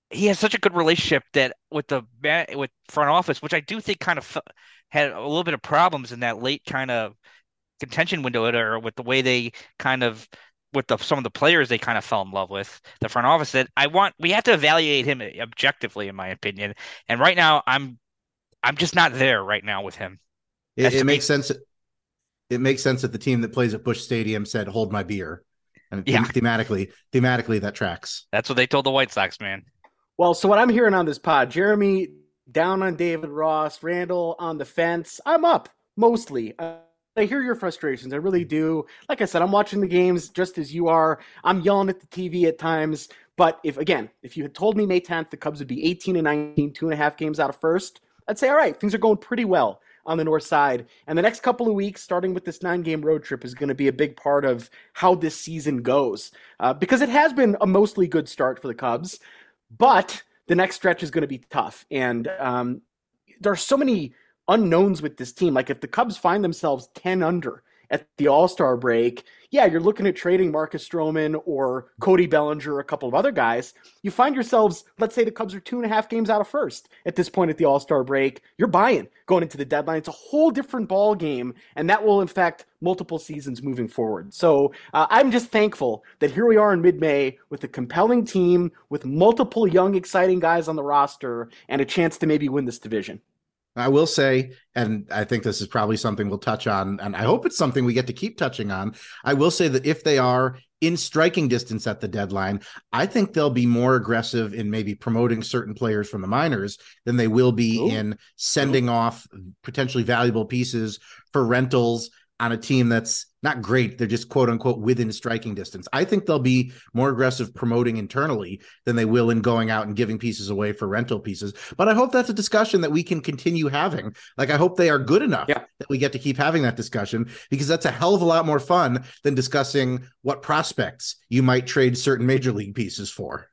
Speaker 3: he has such a good relationship that with the with front office, which I do think kind of had a little bit of problems in that late kind of contention window or with the way they kind of with the some of the players they kind of fell in love with, the front office that I want we have to evaluate him objectively, in my opinion. And right now, I'm I'm just not there right now with him.
Speaker 2: It, it makes sense. It makes sense that the team that plays at Busch Stadium said, "Hold my beer," and yeah. thematically, thematically that tracks.
Speaker 3: That's what they told the White Sox, man.
Speaker 1: Well, so what I'm hearing on this pod, Jeremy down on David Ross, Randall on the fence. I'm up mostly. Uh, I hear your frustrations. I really do. Like I said, I'm watching the games just as you are. I'm yelling at the TV at times. But if again, if you had told me May 10th the Cubs would be 18 and 19, two and a half games out of first, I'd say, all right, things are going pretty well on the north side. And the next couple of weeks, starting with this nine game road trip, is going to be a big part of how this season goes. Uh, because it has been a mostly good start for the Cubs, but the next stretch is going to be tough. And um, there are so many unknowns with this team. Like if the Cubs find themselves 10 under at the All Star break, yeah, you're looking at trading Marcus Stroman or Cody Bellinger, or a couple of other guys. You find yourselves, let's say the Cubs are two and a half games out of first at this point at the All Star break. You're buying going into the deadline. It's a whole different ball game, and that will affect multiple seasons moving forward. So uh, I'm just thankful that here we are in mid May with a compelling team with multiple young, exciting guys on the roster and a chance to maybe win this division.
Speaker 2: I will say, and I think this is probably something we'll touch on, and I hope it's something we get to keep touching on. I will say that if they are in striking distance at the deadline, I think they'll be more aggressive in maybe promoting certain players from the minors than they will be Ooh. in sending Ooh. off potentially valuable pieces for rentals on a team that's not great. They're just quote unquote within striking distance. I think they'll be more aggressive promoting internally than they will in going out and giving pieces away for rental pieces. But I hope that's a discussion that we can continue having. Like, I hope they are good enough yeah. that we get to keep having that discussion because that's a hell of a lot more fun than discussing what prospects you might trade certain major league pieces for.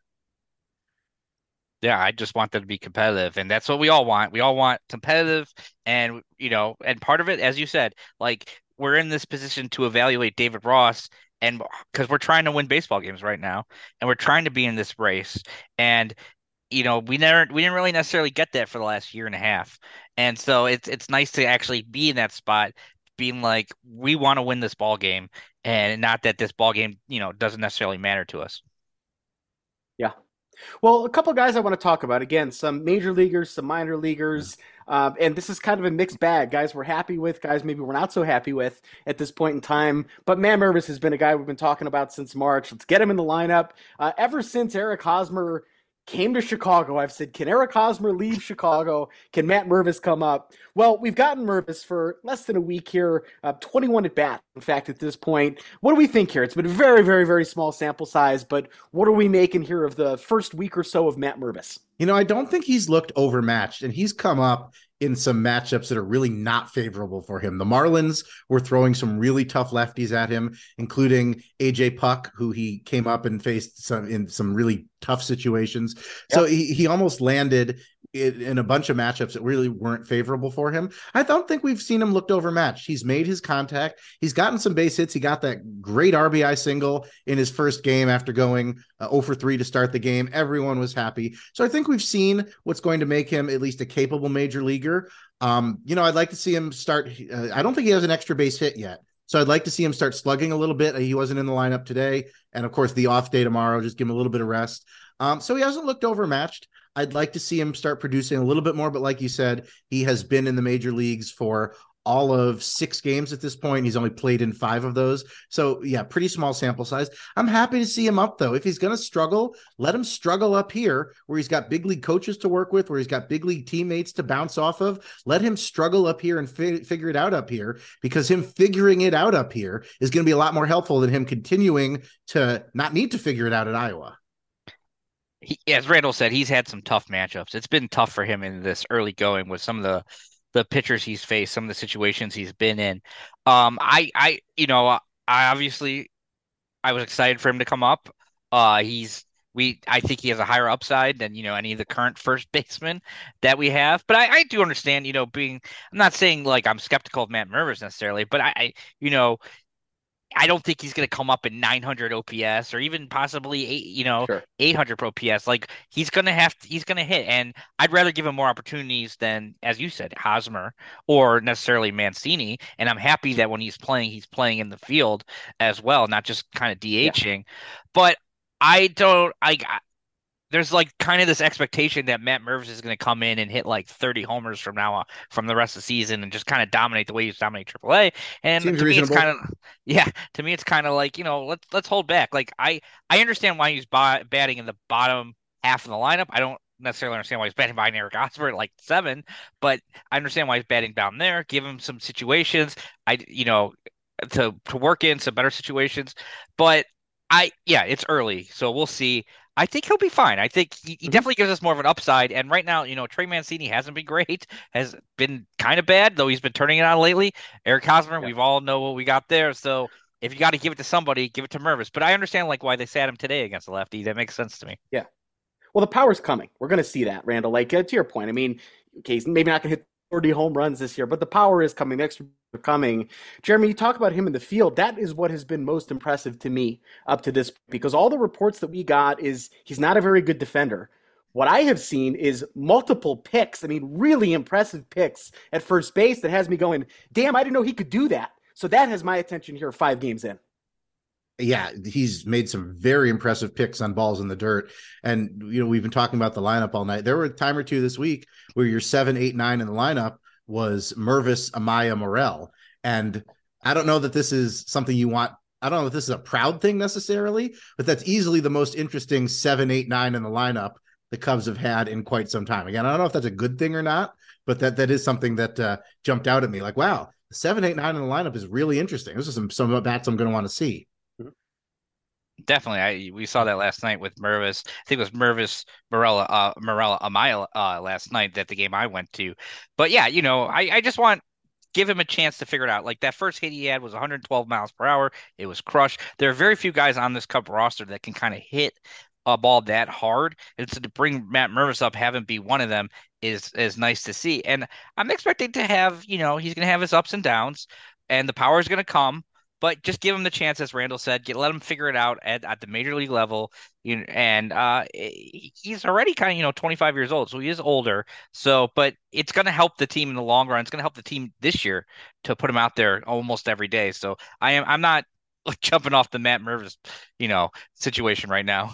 Speaker 3: Yeah, I just want them to be competitive, and that's what we all want. We all want competitive, and you know, and part of it, as you said, like we're in this position to evaluate David Ross and because we're trying to win baseball games right now and we're trying to be in this race. And you know we never we didn't really necessarily get that for the last year and a half. And so it's it's nice to actually be in that spot being like we want to win this ball game and not that this ball game you know doesn't necessarily matter to us
Speaker 1: well, a couple guys I want to talk about. Again, some major leaguers, some minor leaguers. Um, and this is kind of a mixed bag. Guys we're happy with, guys maybe we're not so happy with at this point in time. But Matt Mervis has been a guy we've been talking about since March. Let's get him in the lineup. Uh, ever since Eric Hosmer came to Chicago. I've said, can Eric Hosmer leave Chicago? Can Matt Mervis come up? Well, we've gotten Mervis for less than a week here, uh, 21 at bat, in fact, at this point. What do we think here? It's been a very, very, very small sample size, but what are we making here of the first week or so of Matt Mervis?
Speaker 2: You know, I don't think he's looked overmatched, and he's come up in some matchups that are really not favorable for him. The Marlins were throwing some really tough lefties at him, including AJ Puk, who he came up and faced some in some really tough situations. Yep. So he, he almost landed in, in, a bunch of matchups that really weren't favorable for him. I don't think we've seen him looked overmatched. He's made his contact. He's gotten some base hits. He got that great RBI single in his first game after going uh, 0 for 3 to start the game. Everyone was happy. So I think we've seen what's going to make him at least a capable major leaguer. Um, you know, I'd like to see him start. Uh, I don't think he has an extra base hit yet. So I'd like to see him start slugging a little bit. He wasn't in the lineup today. And of course, the off day tomorrow, just give him a little bit of rest. Um, so he hasn't looked overmatched. I'd like to see him start producing a little bit more, but like you said, he has been in the major leagues for all of six games at this point. He's only played in five of those. So, yeah, pretty small sample size. I'm happy to see him up, though. If he's going to struggle, let him struggle up here where he's got big league coaches to work with, where he's got big league teammates to bounce off of. Let him struggle up here and fi- figure it out up here because him figuring it out up here is going to be a lot more helpful than him continuing to not need to figure it out at Iowa
Speaker 3: he, as Randall said, he's had some tough matchups. It's been tough for him in this early going with some of the the pitchers he's faced, some of the situations he's been in. Um, I, I, you know, I obviously, I was excited for him to come up. Uh, he's we, I think he has a higher upside than you know any of the current first basemen that we have. But I, I do understand, you know, being. I'm not saying like I'm skeptical of Matt Mervis necessarily, but I, I you know, I don't think he's going to come up in 900 OPS or even possibly eight, you know, sure. 800 OPS. Like he's going to have to, he's going to hit, and I'd rather give him more opportunities than, as you said, Hosmer or necessarily Mancini. And I'm happy that when he's playing, he's playing in the field as well, not just kind of DHing. Yeah. But I don't, I, there's like kind of this expectation that Matt Mervis is going to come in and hit like 30 homers from now on from the rest of the season and just kind of dominate the way he's dominating AAA. And Seems to reasonable. me, it's kind of yeah. To me, it's kind of like you know let's let's hold back. Like I I understand why he's batting in the bottom half of the lineup. I don't necessarily understand why he's batting behind Eric at like seven, but I understand why he's batting down there. Give him some situations. I you know to to work in some better situations, but I yeah, it's early, so we'll see. I think he'll be fine. I think he, he mm-hmm. definitely gives us more of an upside. And right now, you know, Trey Mancini hasn't been great, has been kind of bad, though he's been turning it on lately. Eric Hosmer, yeah. we've all know what we got there. So if you got to give it to somebody, give it to Mervis. But I understand like why they sat him today against the lefty. That makes sense to me.
Speaker 1: Yeah. Well, the power's coming. We're going to see that, Randall. Like uh, to your point, I mean, okay, maybe not going to hit 30 home runs this year, but the power is coming. The extra coming. Jeremy, you talk about him in the field. That is what has been most impressive to me up to this because all the reports that we got is he's not a very good defender. What I have seen is multiple picks. I mean, really impressive picks at first base that has me going, damn, I didn't know he could do that. So that has my attention here five games in.
Speaker 2: Yeah, he's made some very impressive picks on balls in the dirt. And, you know, we've been talking about the lineup all night. There were a time or two this week where you're seven, eight, nine in the lineup was Mervis Amaya Morel. And I don't know that this is something you want. I don't know if this is a proud thing necessarily, but that's easily the most interesting seven, eight, nine in the lineup the Cubs have had in quite some time. Again, I don't know if that's a good thing or not, but that that is something that uh, jumped out at me. Like, wow, seven, eight, nine in the lineup is really interesting. This is some some bats I'm going to want to see.
Speaker 3: Definitely, I we saw that last night with Mervis. I think it was Mervis Morella uh, Morella Amaya uh, last night that the game I went to. But yeah, you know, I, I just want give him a chance to figure it out. Like that first hit he had was 112 miles per hour. It was crushed. There are very few guys on this Cub roster that can kind of hit a ball that hard. And so to bring Matt Mervis up, have him be one of them is is nice to see. And I'm expecting to have, you know, he's going to have his ups and downs, and the power is going to come but just give him the chance, as Randall said. Get let him figure it out at, at the major league level. You and uh, he's already kind of you know 25 years old, so he is older. So, but it's going to help the team in the long run. It's going to help the team this year to put him out there almost every day. So I am I'm not jumping off the Matt Mervis you know situation right now.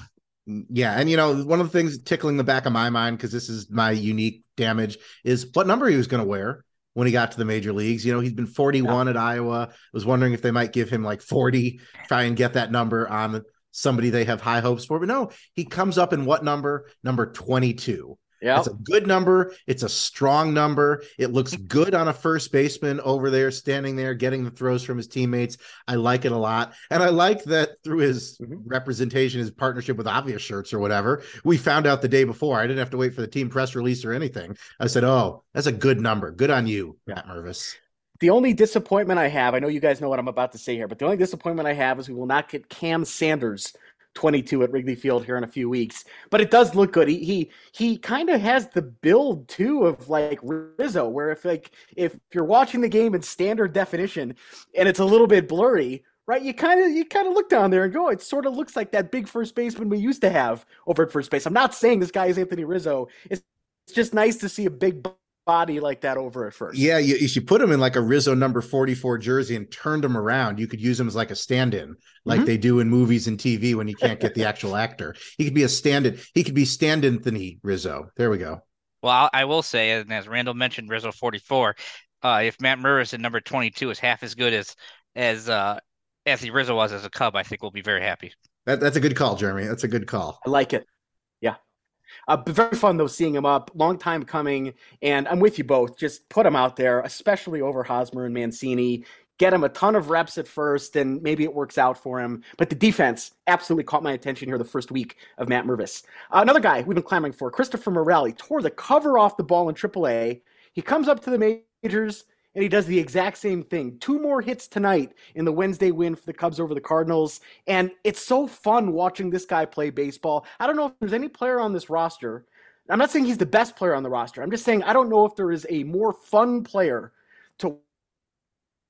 Speaker 2: Mm, yeah, and you know one of the things tickling the back of my mind because this is my unique damage is what number he was going to wear when he got to the major leagues. You know, he's been 41 yeah. at Iowa. I was wondering if they might give him like 40, try and get that number on somebody they have high hopes for. But no, he comes up in what number? Number 22. Yeah. It's a good number. It's a strong number. It looks good on a first baseman over there, standing there, getting the throws from his teammates. I like it a lot. And I like that through his mm-hmm. representation, his partnership with Obvious Shirts or whatever, we found out the day before. I didn't have to wait for the team press release or anything. I said, Oh, that's a good number. Good on you, Matt Mervis.
Speaker 1: The only disappointment I have, I know you guys know what I'm about to say here, but the only disappointment I have is we will not get Cam Sanders 22 at Wrigley Field here in a few weeks. But it does look good. He he he kind of has the build too of like Rizzo, where if like if you're watching the game in standard definition and it's a little bit blurry, right? You kind of you kind of look down there and go, it sort of looks like that big first baseman we used to have over at first base. I'm not saying this guy is Anthony Rizzo. It's, it's just nice to see a big body like that over at first.
Speaker 2: Yeah, you, you should put him in like a Rizzo number 44 jersey and turned him around. You could use him as like a stand-in, like mm-hmm. they do in movies and TV when you can't get the actual actor. He could be a stand-in. He could be stand Anthony Rizzo. There we go.
Speaker 3: Well, I will say, and as Randall mentioned, Rizzo 44. Uh, if Matt Mervis at number 22 is half as good as as uh, Anthony Rizzo was as a Cub, I think we'll be very happy.
Speaker 2: That, that's a good call, Jeremy. That's a good call.
Speaker 1: I like it. Uh, very fun though seeing him up. Long time coming, and I'm with you both. Just put him out there, especially over Hosmer and Mancini. Get him a ton of reps at first, and maybe it works out for him. But the defense absolutely caught my attention here the first week of Matt Mervis. Uh, another guy we've been clamoring for, Christopher Morel, tore the cover off the ball in AAA. He comes up to the majors and he does the exact same thing. Two more hits tonight in the Wednesday win for the Cubs over the Cardinals. And it's so fun watching this guy play baseball. I don't know if there's any player on this roster. I'm not saying he's the best player on the roster. I'm just saying I don't know if there is a more fun player to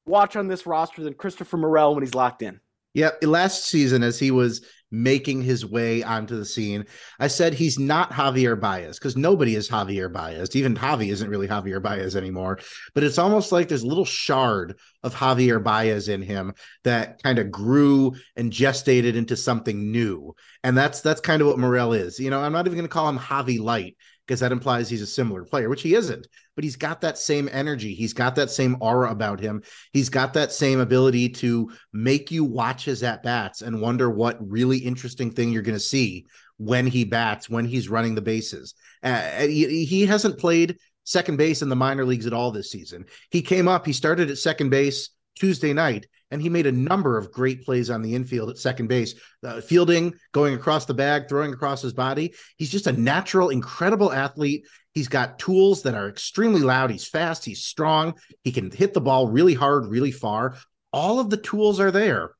Speaker 1: watch on this roster than Christopher Morel when he's locked in.
Speaker 2: Yeah, last season, as he was making his way onto the scene, I said he's not Javier Baez because nobody is Javier Baez. Even Javi isn't really Javier Baez anymore. But it's almost like there's a little shard of Javier Baez in him that kind of grew and gestated into something new. And that's that's kind of what Morel is. You know, I'm not even going to call him Javi Light because that implies he's a similar player, which he isn't. But he's got that same energy. He's got that same aura about him. He's got that same ability to make you watch his at bats and wonder what really interesting thing you're going to see when he bats, when he's running the bases. Uh, he, he hasn't played second base in the minor leagues at all this season. He came up, he started at second base Tuesday night and he made a number of great plays on the infield at second base, uh, fielding, going across the bag, throwing across his body. He's just a natural, incredible athlete. He's got tools that are extremely loud. He's fast. He's strong. He can hit the ball really hard, really far. All of the tools are there,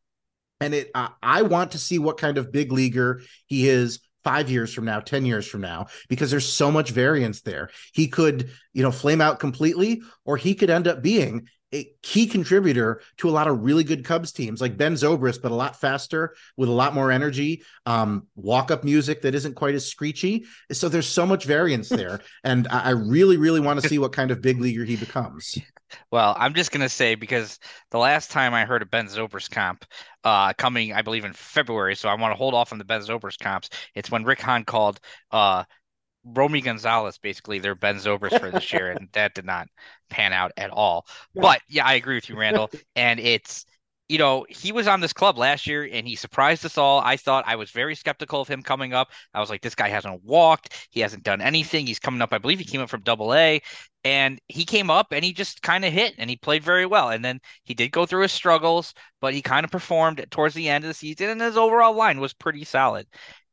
Speaker 2: and it. Uh, I want to see what kind of big leaguer he is five years from now, 10 years from now, because there's so much variance there. He could, you know, flame out completely, or he could end up being a key contributor to a lot of really good Cubs teams, like Ben Zobrist, but a lot faster with a lot more energy. Um, walk up music that isn't quite as screechy. So there's so much variance there, and I, I really, really want to see what kind of big leaguer he becomes.
Speaker 3: Well, I'm just gonna say because the last time I heard of Ben Zobrist comp, uh, coming I believe in February, so I want to hold off on the Ben Zobrist comps. It's when Rick Hahn called uh Romy Gonzalez basically their Ben Zobrist for this year, and that did not pan out at all. Yeah. But yeah, I agree with you, Randall. and it's you know, he was on this club last year and he surprised us all. I thought I was very skeptical of him coming up. I was like, this guy hasn't walked. He hasn't done anything. He's coming up. I believe he came up from double A and he came up and he just kind of hit and he played very well. And then he did go through his struggles, but he kind of performed towards the end of the season and his overall line was pretty solid.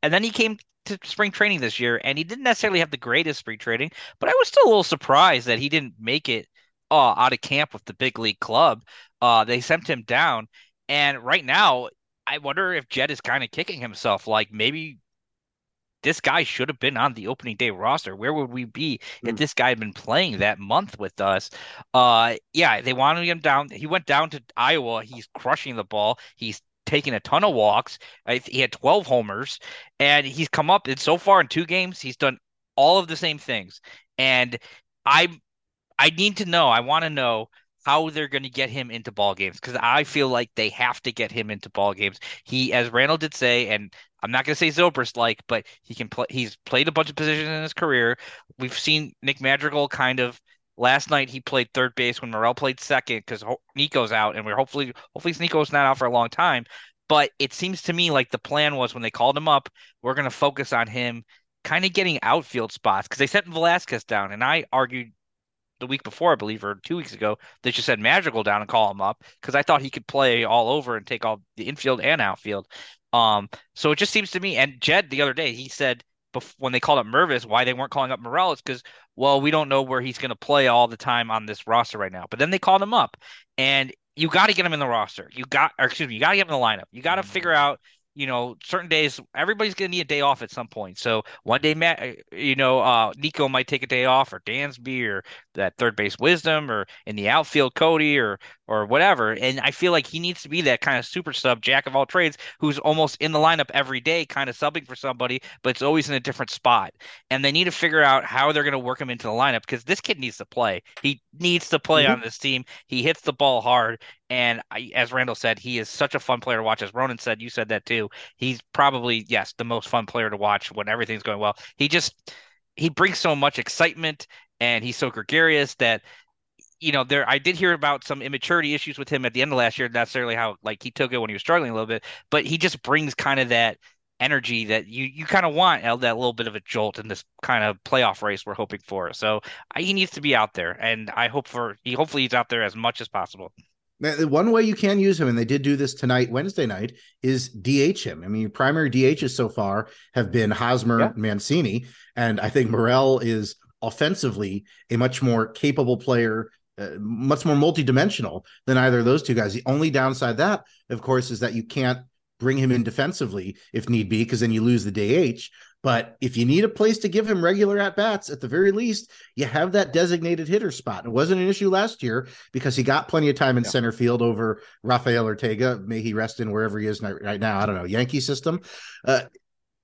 Speaker 3: And then he came to spring training this year, and he didn't necessarily have the greatest spring training, but I was still a little surprised that he didn't make it uh, out of camp with the big league club. Uh, they sent him down, and right now, I wonder if Jed is kind of kicking himself, like maybe this guy should have been on the opening day roster. Where would we be mm. if this guy had been playing that month with us? Uh, yeah, they wanted him down. He went down to Iowa. He's crushing the ball. He's taking a ton of walks. He had 12 homers, and he's come up. And so far in two games, he's done all of the same things. And I, I need to know. I want to know how they're going to get him into ball games because I feel like they have to get him into ball games. He, as Randall did say, and I'm not going to say Zobrist like, but he can play. He's played a bunch of positions in his career. We've seen Nick Madrigal kind of Last night he played third base when Morel played second because Nico's out, and we're hopefully hopefully Nico's not out for a long time. But it seems to me like the plan was when they called him up, we're going to focus on him kind of getting outfield spots because they sent Velazquez down, and I argued the week before, I believe, or two weeks ago, they just said Madrigal down and call him up because I thought he could play all over and take all the infield and outfield. Um, so it just seems to me, and Jed the other day he said when they called up Mervis, why they weren't calling up Morales because well, we don't know where he's going to play all the time on this roster right now. But then they called him up, and you got to get him in the roster. You got, or excuse me, you got to get him in the lineup. You got to figure out you know, certain days everybody's gonna need a day off at some point. So one day, Matt, uh, you know, uh, Nico might take a day off, or Dansby, or that third base Wisdom, or in the outfield Cody, or or whatever. And I feel like he needs to be that kind of super sub, jack of all trades, who's almost in the lineup every day, kind of subbing for somebody, but it's always in a different spot. And they need to figure out how they're gonna work him into the lineup because this kid needs to play. He needs to play mm-hmm. on this team. He hits the ball hard, and I, as Randall said, he is such a fun player to watch. As Ronan said, you said that too. He's probably yes the most fun player to watch when everything's going well. He just he brings so much excitement, and he's so gregarious that you know there. I did hear about some immaturity issues with him at the end of last year. Not necessarily how like he took it when he was struggling a little bit, but he just brings kind of that energy that you you kind of want that little bit of a jolt in this kind of playoff race we're hoping for. So he needs to be out there, and I hope for he hopefully he's out there as much as possible.
Speaker 2: One way you can use him, and they did do this tonight, Wednesday night, is DH him. I mean, primary DHs so far have been Hosmer, yeah. Mancini, and I think Morel is offensively a much more capable player, uh, much more multidimensional than either of those two guys. The only downside that, of course, is that you can't bring him in defensively if need be, because then you lose the DH. But if you need a place to give him regular at bats, at the very least, you have that designated hitter spot. It wasn't an issue last year because he got plenty of time in yeah. center field over Rafael Ortega. May he rest in wherever he is right now. I don't know, Yankee system. Uh,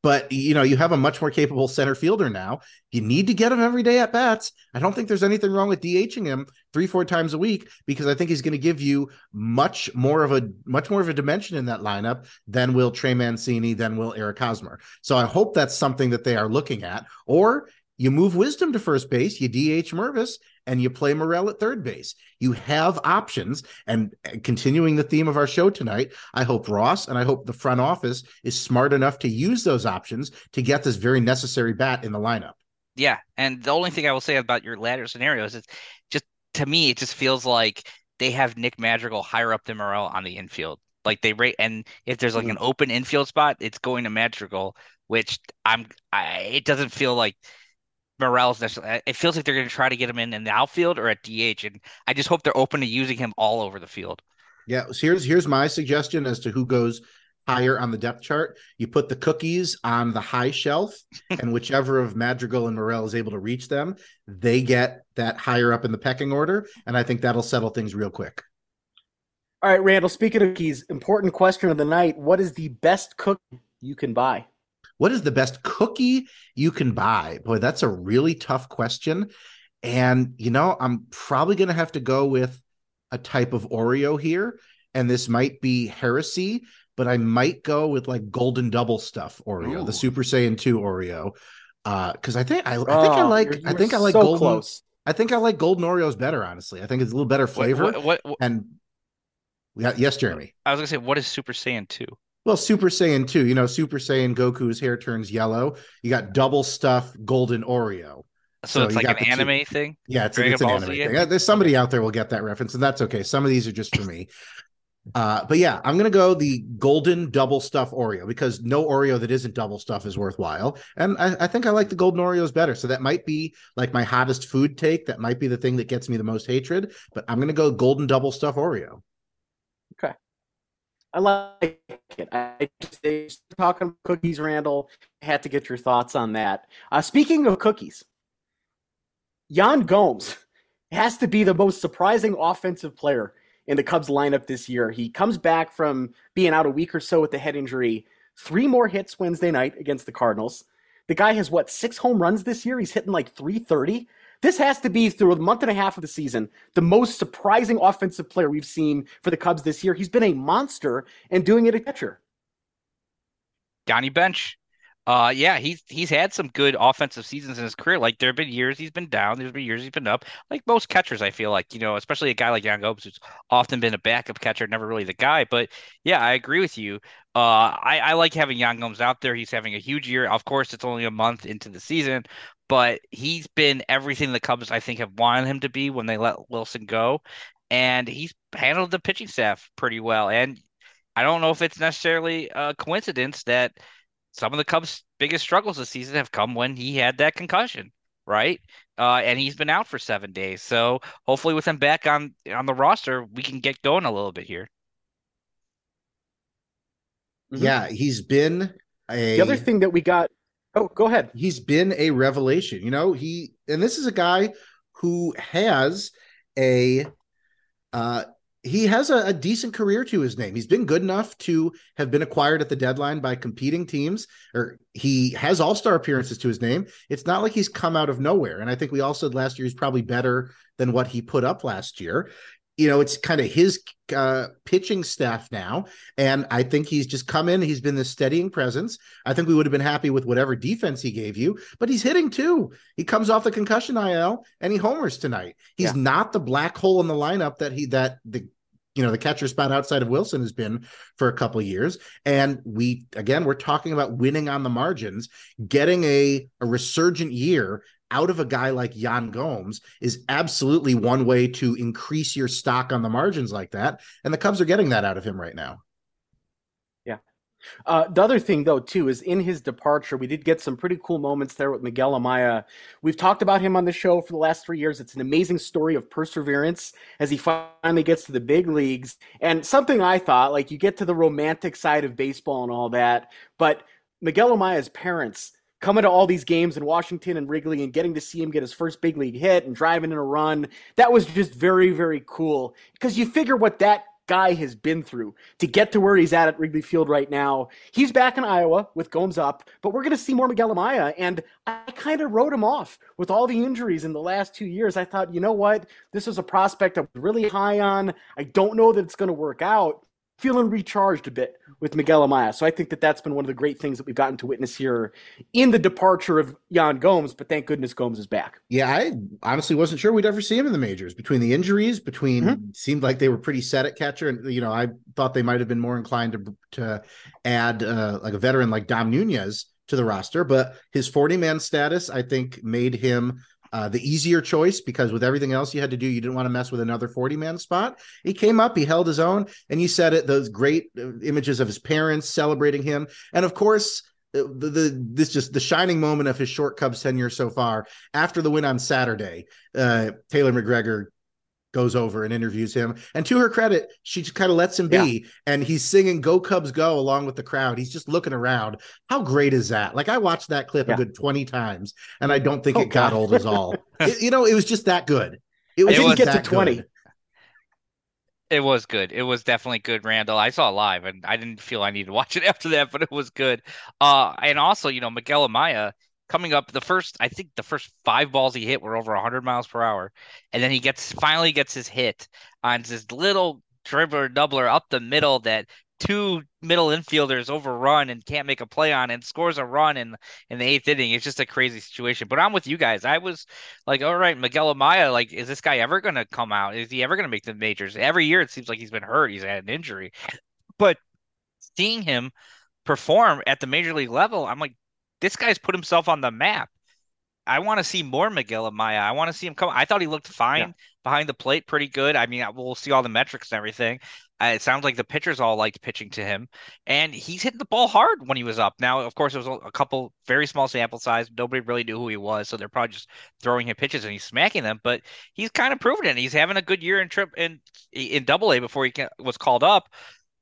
Speaker 2: but you know, you have a much more capable center fielder now. You need to get him every day at bats. I don't think there's anything wrong with DHing him three, four times a week because I think he's going to give you much more of a much more of a dimension in that lineup than will Trey Mancini, than will Eric Hosmer. So I hope that's something that they are looking at. Or you move Wisdom to first base, you DH Mervis, and you play Morel at third base. You have options. And continuing the theme of our show tonight, I hope Ross and I hope the front office is smart enough to use those options to get this very necessary bat in the lineup.
Speaker 3: Yeah. And the only thing I will say about your latter scenario is it's just to me, it just feels like they have Nick Madrigal higher up than Morel on the infield. Like they rate, and if there's like an mm. open infield spot, it's going to Madrigal, which I'm. I, it doesn't feel like Morel's necessarily. Uh, it feels like they're going to try to get him in in the outfield or at DH, and I just hope they're open to using him all over the field.
Speaker 2: Yeah, so here's here's my suggestion as to who goes higher on the depth chart. You put the cookies on the high shelf, and whichever of Madrigal and Morel is able to reach them, they get that higher up in the pecking order, and I think that'll settle things real quick.
Speaker 1: All right, Randall. Speaking of cookies, important question of the night: What is the best cookie you can buy?
Speaker 2: What is the best cookie you can buy? Boy, that's a really tough question. And, you know, I'm probably going to have to go with a type of Oreo here. And this might be heresy, but I might go with like golden double stuff Oreo, Ooh. the Super Saiyan 2 Oreo. Uh, because I think I, I think oh, I like you're, you're I think I like so golden. Close. I think I like golden Oreos better, honestly. I think it's a little better flavor. What, what, what, and yeah, yes, Jeremy.
Speaker 3: I was gonna say, what is Super Saiyan 2?
Speaker 2: Well, Super Saiyan 2, you know, Super Saiyan Goku's hair turns yellow. You got double stuff golden Oreo.
Speaker 3: So, so it's like an anime two. thing?
Speaker 2: Yeah, it's, it's an anime thing. There's somebody out there will get that reference, and that's okay. Some of these are just for me. Uh, but yeah, I'm gonna go the golden double stuff Oreo because no Oreo that isn't double stuff is worthwhile. And I, I, think I like the golden Oreos better. So that might be like my hottest food take. That might be the thing that gets me the most hatred. But I'm gonna go golden double stuff Oreo.
Speaker 1: I like it. I just talking cookies, Randall. Had to get your thoughts on that. Uh, speaking of cookies, Yan Gomes has to be the most surprising offensive player in the Cubs lineup this year. He comes back from being out a week or so with the head injury. Three more hits Wednesday night against the Cardinals. The guy has what six home runs this year? He's hitting like 330. This has to be through a month and a half of the season the most surprising offensive player we've seen for the Cubs this year. He's been a monster and doing it at catcher.
Speaker 3: Johnny Bench. Uh, yeah, he's he's had some good offensive seasons in his career. Like there have been years he's been down, there's been years he's been up. Like most catchers, I feel like you know, especially a guy like Yan Gomes, who's often been a backup catcher, never really the guy. But yeah, I agree with you. Uh, I, I like having Yan Gomes out there. He's having a huge year. Of course, it's only a month into the season, but he's been everything the Cubs I think have wanted him to be when they let Willson go, and he's handled the pitching staff pretty well. And I don't know if it's necessarily a coincidence that some of the Cubs' biggest struggles this season have come when he had that concussion, right? Uh, and he's been out for seven days. So hopefully, with him back on on the roster, we can get going a little bit here.
Speaker 2: Mm-hmm. Yeah, he's been a.
Speaker 1: The other thing that we got Oh, go ahead.
Speaker 2: He's been a revelation. You know, he and this is a guy who has a uh he has a, a, decent career to his name. He's been good enough to have been acquired at the deadline by competing teams, or he has all star appearances to his name. It's not like he's come out of nowhere. And I think we all said last year he's probably better than what he put up last year you know, it's kind of his uh, pitching staff now. And I think he's just come in. He's been this steadying presence. I think we would have been happy with whatever defense he gave you, but he's hitting too. He comes off the concussion IL and he homers tonight. He's yeah. not the black hole in the lineup that he, that the, you know, the catcher spot outside of Willson has been for a couple of years. And we, again, we're talking about winning on the margins, getting a, a resurgent year out of a guy like Yan Gomes is absolutely one way to increase your stock on the margins like that. And the Cubs are getting that out of him right now.
Speaker 1: Yeah. Uh, the other thing, though, too, is in his departure, we did get some pretty cool moments there with Miguel Amaya. We've talked about him on the show for the last three years. It's an amazing story of perseverance as he finally gets to the big leagues. And something I thought, like, you get to the romantic side of baseball and all that, but Miguel Amaya's parents coming to all these games in Washington and Wrigley and getting to see him get his first big league hit and driving in a run, that was just very, very cool. Because you figure what that guy has been through to get to where he's at at Wrigley Field right now. He's back in Iowa with Gomes up, but we're going to see more Miguel Amaya. And I kind of wrote him off with all the injuries in the last two years. I thought, you know what? This is a prospect I'm really high on. I don't know that it's going to work out feeling recharged a bit with Miguel Amaya. So I think that that's been one of the great things that we've gotten to witness here in the departure of Yan Gomes. But thank goodness Gomes is back.
Speaker 2: Yeah, I honestly wasn't sure we'd ever see him in the majors. Between the injuries, between mm-hmm. seemed like they were pretty set at catcher, and you know I thought they might have been more inclined to to add uh, like a veteran like Dom Nunez to the roster, but his 40 man status I think made him uh, the easier choice because with everything else you had to do, you didn't want to mess with another 40 man spot. He came up, he held his own, and you said it those great uh, images of his parents celebrating him. And of course, uh, the, the this just the shining moment of his short Cubs tenure so far. After the win on Saturday, uh, Taylor McGregor goes over and interviews him. And to her credit, she just kind of lets him be. Yeah. And he's singing Go Cubs Go along with the crowd. He's just looking around. How great is that? Like I watched that clip yeah. a good 20 times and I don't think oh, it got old at all. it, you know, it was just that good.
Speaker 1: It, was, it didn't get to 20. Good.
Speaker 3: It was good. It was definitely good, Randall. I saw it live and I didn't feel I needed to watch it after that, but it was good. Uh, and also, you know, Miguel Amaya, coming up the first i think the first five balls he hit were over 100 miles per hour. And then he gets finally gets his hit on this little dribbler doubler up the middle that two middle infielders overrun and can't make a play on and scores a run in in the eighth inning. It's just a crazy situation. But i'm with you guys. I was like all right miguel amaya like is this guy ever to come out? Is he ever to make the majors? Every year it seems like he's been hurt. He's had an injury. But seeing him perform at the major league level i'm like this guy's put himself on the map. I want to see more Miguel Amaya. I want to see him come. I thought he looked fine yeah. behind the plate, pretty good. I mean, we'll see all the metrics and everything. Uh, it sounds like the pitchers all liked pitching to him, and he's hitting the ball hard when he was up. Now, of course, it was a couple very small sample size. Nobody really knew who he was, so they're probably just throwing him pitches and he's smacking them. But he's kind of proven it. He's having a good year in trip in in Double A before he was called up,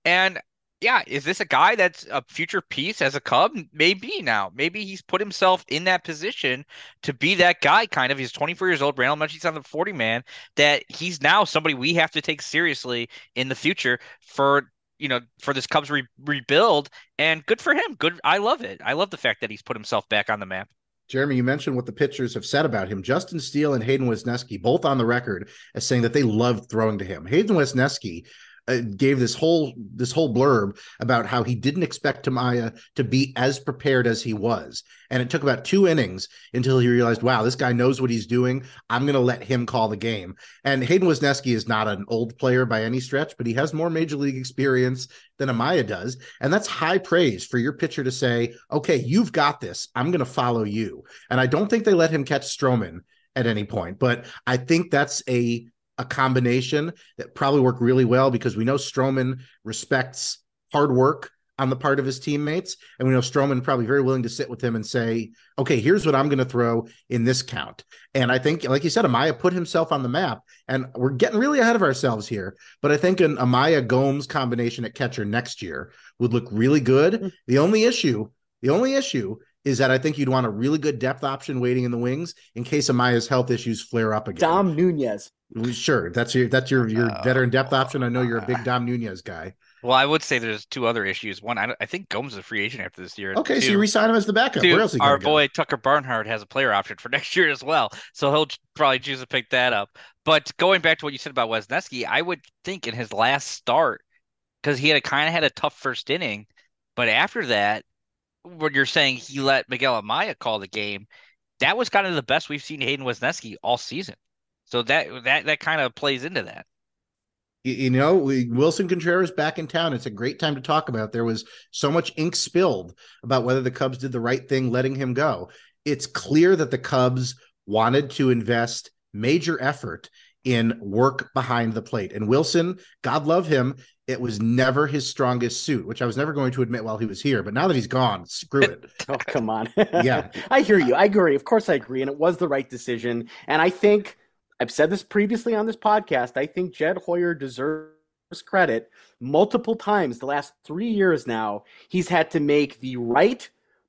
Speaker 3: and yeah, is this a guy that's a future piece as a Cub? Maybe now. Maybe he's put himself in that position to be that guy, kind of. He's 24 years old. Randall he's on the 40 man, that he's now somebody we have to take seriously in the future for you know for this Cubs re- rebuild. And good for him. Good. I love it. I love the fact that he's put himself back on the map.
Speaker 2: Jeremy, you mentioned what the pitchers have said about him. Justin Steele and Hayden Wesneski, both on the record as saying that they loved throwing to him. Hayden Wesneski uh, gave this whole this whole blurb about how he didn't expect Amaya to be as prepared as he was, and it took about two innings until he realized, wow, this guy knows what he's doing. I'm going to let him call the game. And Hayden Wesneski is not an old player by any stretch, but he has more major league experience than Amaya does, and that's high praise for your pitcher to say, okay, you've got this. I'm going to follow you. And I don't think they let him catch Stroman at any point, but I think that's a a combination that probably work really well because we know Stroman respects hard work on the part of his teammates. And we know Stroman probably very willing to sit with him and say, okay, here's what I'm going to throw in this count. And I think, like you said, Amaya put himself on the map. And we're getting really ahead of ourselves here. But I think an Amaya Gomes combination at catcher next year would look really good. Mm-hmm. The only issue, the only issue is that I think you'd want a really good depth option waiting in the wings in case Amaya's health issues flare up again.
Speaker 1: Dom Nunez.
Speaker 2: Sure, that's your that's your your uh, veteran depth option. I know you're a big Dom Nunez guy.
Speaker 3: Well, I would say there's two other issues. One, I, I think Gomes is a free agent after this year.
Speaker 2: Okay, two, so you resign him as the backup. Two, Where else
Speaker 3: our boy Tucker Barnhart has a player option for next year as well, so he'll probably choose to pick that up. But going back to what you said about Wesneski, I would think in his last start, because he had kind of had a tough first inning, but after that, when you're saying he let Miguel Amaya call the game, that was kind of the best we've seen Hayden Wesneski all season. So that that that kind of plays into that.
Speaker 2: You know, Willson Contreras back in town. It's a great time to talk about. There was so much ink spilled about whether the Cubs did the right thing letting him go. It's clear that the Cubs wanted to invest major effort in work behind the plate. And Willson, God love him, it was never his strongest suit, which I was never going to admit while he was here. But now that he's gone, screw it.
Speaker 1: oh, come on.
Speaker 2: yeah.
Speaker 1: I hear you. I agree. Of course, I agree. And it was the right decision. And I think I've said this previously on this podcast. I think Jed Hoyer deserves credit multiple times the last three years now. He's had to make the right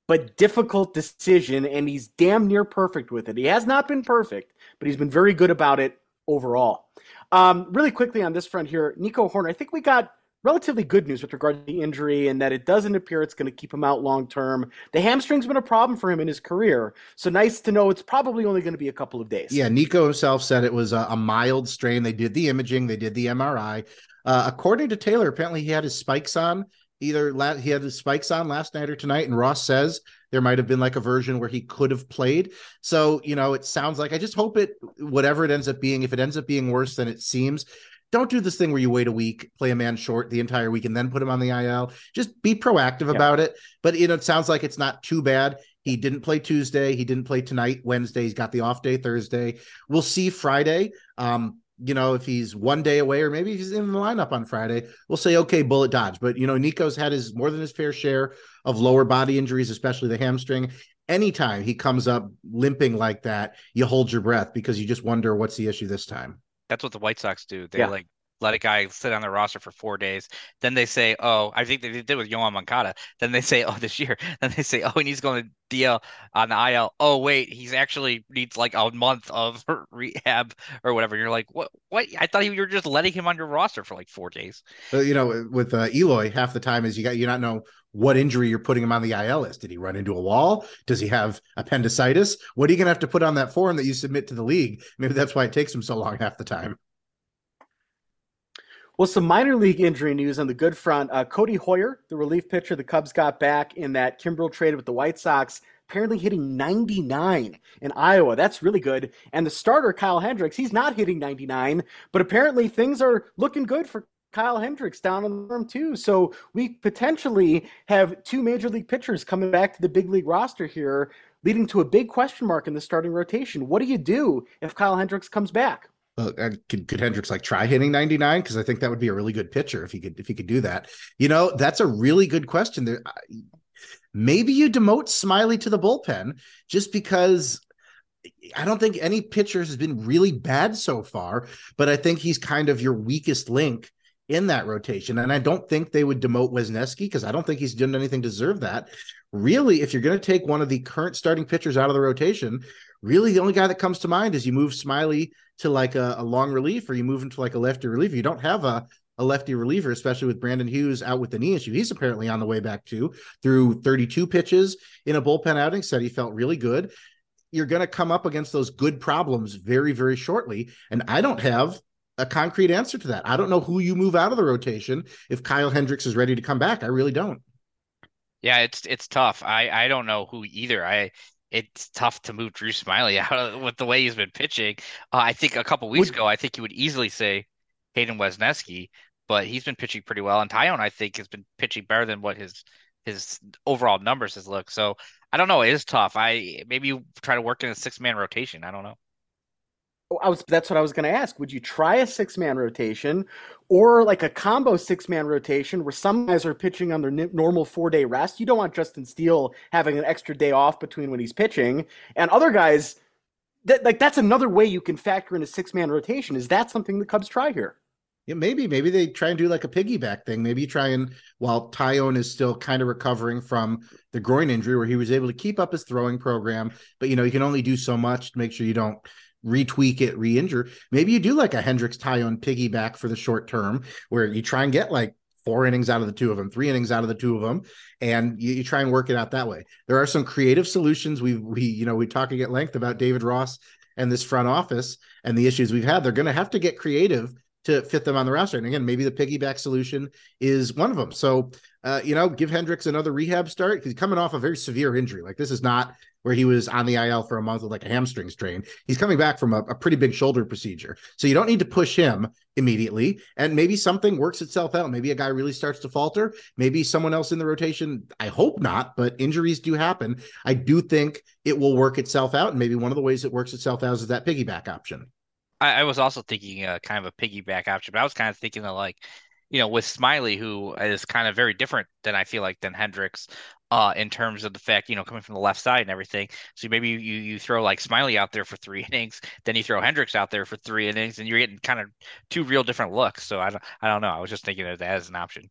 Speaker 1: but difficult decision, and he's damn near perfect with it. He has not been perfect, but he's been very good about it overall. Um, really quickly on this front here, Nico Hoerner, I think we got relatively good news with regard to the injury and that it doesn't appear it's going to keep him out long term. The hamstring's been a problem for him in his career. So nice to know it's probably only going to be a couple of days.
Speaker 2: Yeah, Nico himself said it was a, a mild strain. They did the imaging, they did the MRI. Uh, according to Taylor, apparently he had his spikes on either la- he had his spikes on last night or tonight and ross says there might have been like a version where he could have played so you know it sounds like i just hope it whatever it ends up being if it ends up being worse than it seems don't do this thing where you wait a week play a man short the entire week and then put him on the il just be proactive yeah. about it but you know it sounds like it's not too bad he didn't play tuesday he didn't play tonight wednesday he's got the off day thursday we'll see friday um you know, if he's one day away or maybe he's in the lineup on Friday, we'll say, okay, bullet dodge. But, you know, Nico's had his more than his fair share of lower body injuries, especially the hamstring. Anytime he comes up limping like that, you hold your breath because you just wonder what's the issue this time.
Speaker 3: That's what the White Sox do. They yeah. like let a guy sit on the roster for four days. Then they say, oh, I think they did with Yoan Moncada. Then they say, oh, this year. Then they say, oh, and he's going to DL on the IL. Oh, wait, he's actually needs like a month of rehab or whatever. You're like, what? What? I thought you were just letting him on your roster for like four days.
Speaker 2: You know, with uh, Eloy, half the time is you got you not know what injury you're putting him on the IL is. Did he run into a wall? Does he have appendicitis? What are you going to have to put on that form that you submit to the league? Maybe that's why it takes him so long half the time.
Speaker 1: Well, some minor league injury news on the good front. Uh, Codi Heuer, the relief pitcher the Cubs got back in that Kimbrel traded with the White Sox, apparently hitting 99 in Iowa. That's really good. And the starter, Kyle Hendricks, he's not hitting 99, but apparently things are looking good for Kyle Hendricks down in the room too. So we potentially have two major league pitchers coming back to the big league roster here, leading to a big question mark in the starting rotation. What do you do if Kyle Hendricks comes back?
Speaker 2: uh, could, could Hendricks like try hitting 99? Because I think that would be a really good pitcher if he could if he could do that. You know, that's a really good question. There, maybe you demote Smyly to the bullpen just because I don't think any pitcher has been really bad so far, but I think he's kind of your weakest link in that rotation. And I don't think they would demote Wesneski because I don't think he's done anything to deserve that. Really, if you're going to take one of the current starting pitchers out of the rotation, really the only guy that comes to mind is you move Smyly to like a, a long relief or you move him to like a lefty reliever. You don't have a a lefty reliever, especially with Brandon Hughes out with the knee issue. He's apparently on the way back too, through 32 pitches in a bullpen outing. Said he felt really good. You're going to come up against those good problems very, very shortly. And I don't have a concrete answer to that. I don't know who you move out of the rotation if Kyle Hendricks is ready to come back. I really don't.
Speaker 3: Yeah, it's it's tough. I I don't know who either. I it's tough to move Drew Smyly out with the way he's been pitching. Uh, I think a couple weeks would, ago, I think you would easily say Hayden Wesneski, but he's been pitching pretty well. And Taillon, I think, has been pitching better than what his his overall numbers has looked. So I don't know. It is tough. I maybe you try to work in a six man rotation. I don't know.
Speaker 1: Oh, I was that's what I was going to ask. Would you try a six man rotation or like a combo six man rotation where some guys are pitching on their normal four day rest? You don't want Justin Steele having an extra day off between when he's pitching, and other guys that like that's another way you can factor in a six man rotation. Is that something the Cubs try here?
Speaker 2: Yeah, maybe maybe they try and do like a piggyback thing. Maybe you try and while Taillon is still kind of recovering from the groin injury, where he was able to keep up his throwing program, but you know you can only do so much to make sure you don't retweak it, re-injure. Maybe you do like a Hendricks Taillon piggyback for the short term, where you try and get like four innings out of the two of them, three innings out of the two of them, and you, you, try and work it out that way. There are some creative solutions. We we you know we talking at length about David Ross and this front office and the issues we've had. They're going to have to get creative to fit them on the roster. And again, maybe the piggyback solution is one of them. So, uh, you know, give Hendricks another rehab start. He's coming off a very severe injury. Like this is not where he was on the IL for a month with like a hamstring strain. He's coming back from a, a pretty big shoulder procedure. So you don't need to push him immediately. And maybe something works itself out. Maybe a guy really starts to falter. Maybe someone else in the rotation. I hope not, but injuries do happen. I do think it will work itself out. And maybe one of the ways it works itself out is that piggyback option.
Speaker 3: I, I was also thinking uh, kind of a piggyback option, but I was kind of thinking of like you know, with Smyly, who is kind of very different than I feel like than Hendricks, uh, in terms of the fact, you know, coming from the left side and everything. So maybe you you throw like Smyly out there for three innings, then you throw Hendricks out there for three innings, and you're getting kind of two real different looks. So I don't I don't know. I was just thinking of that as an option.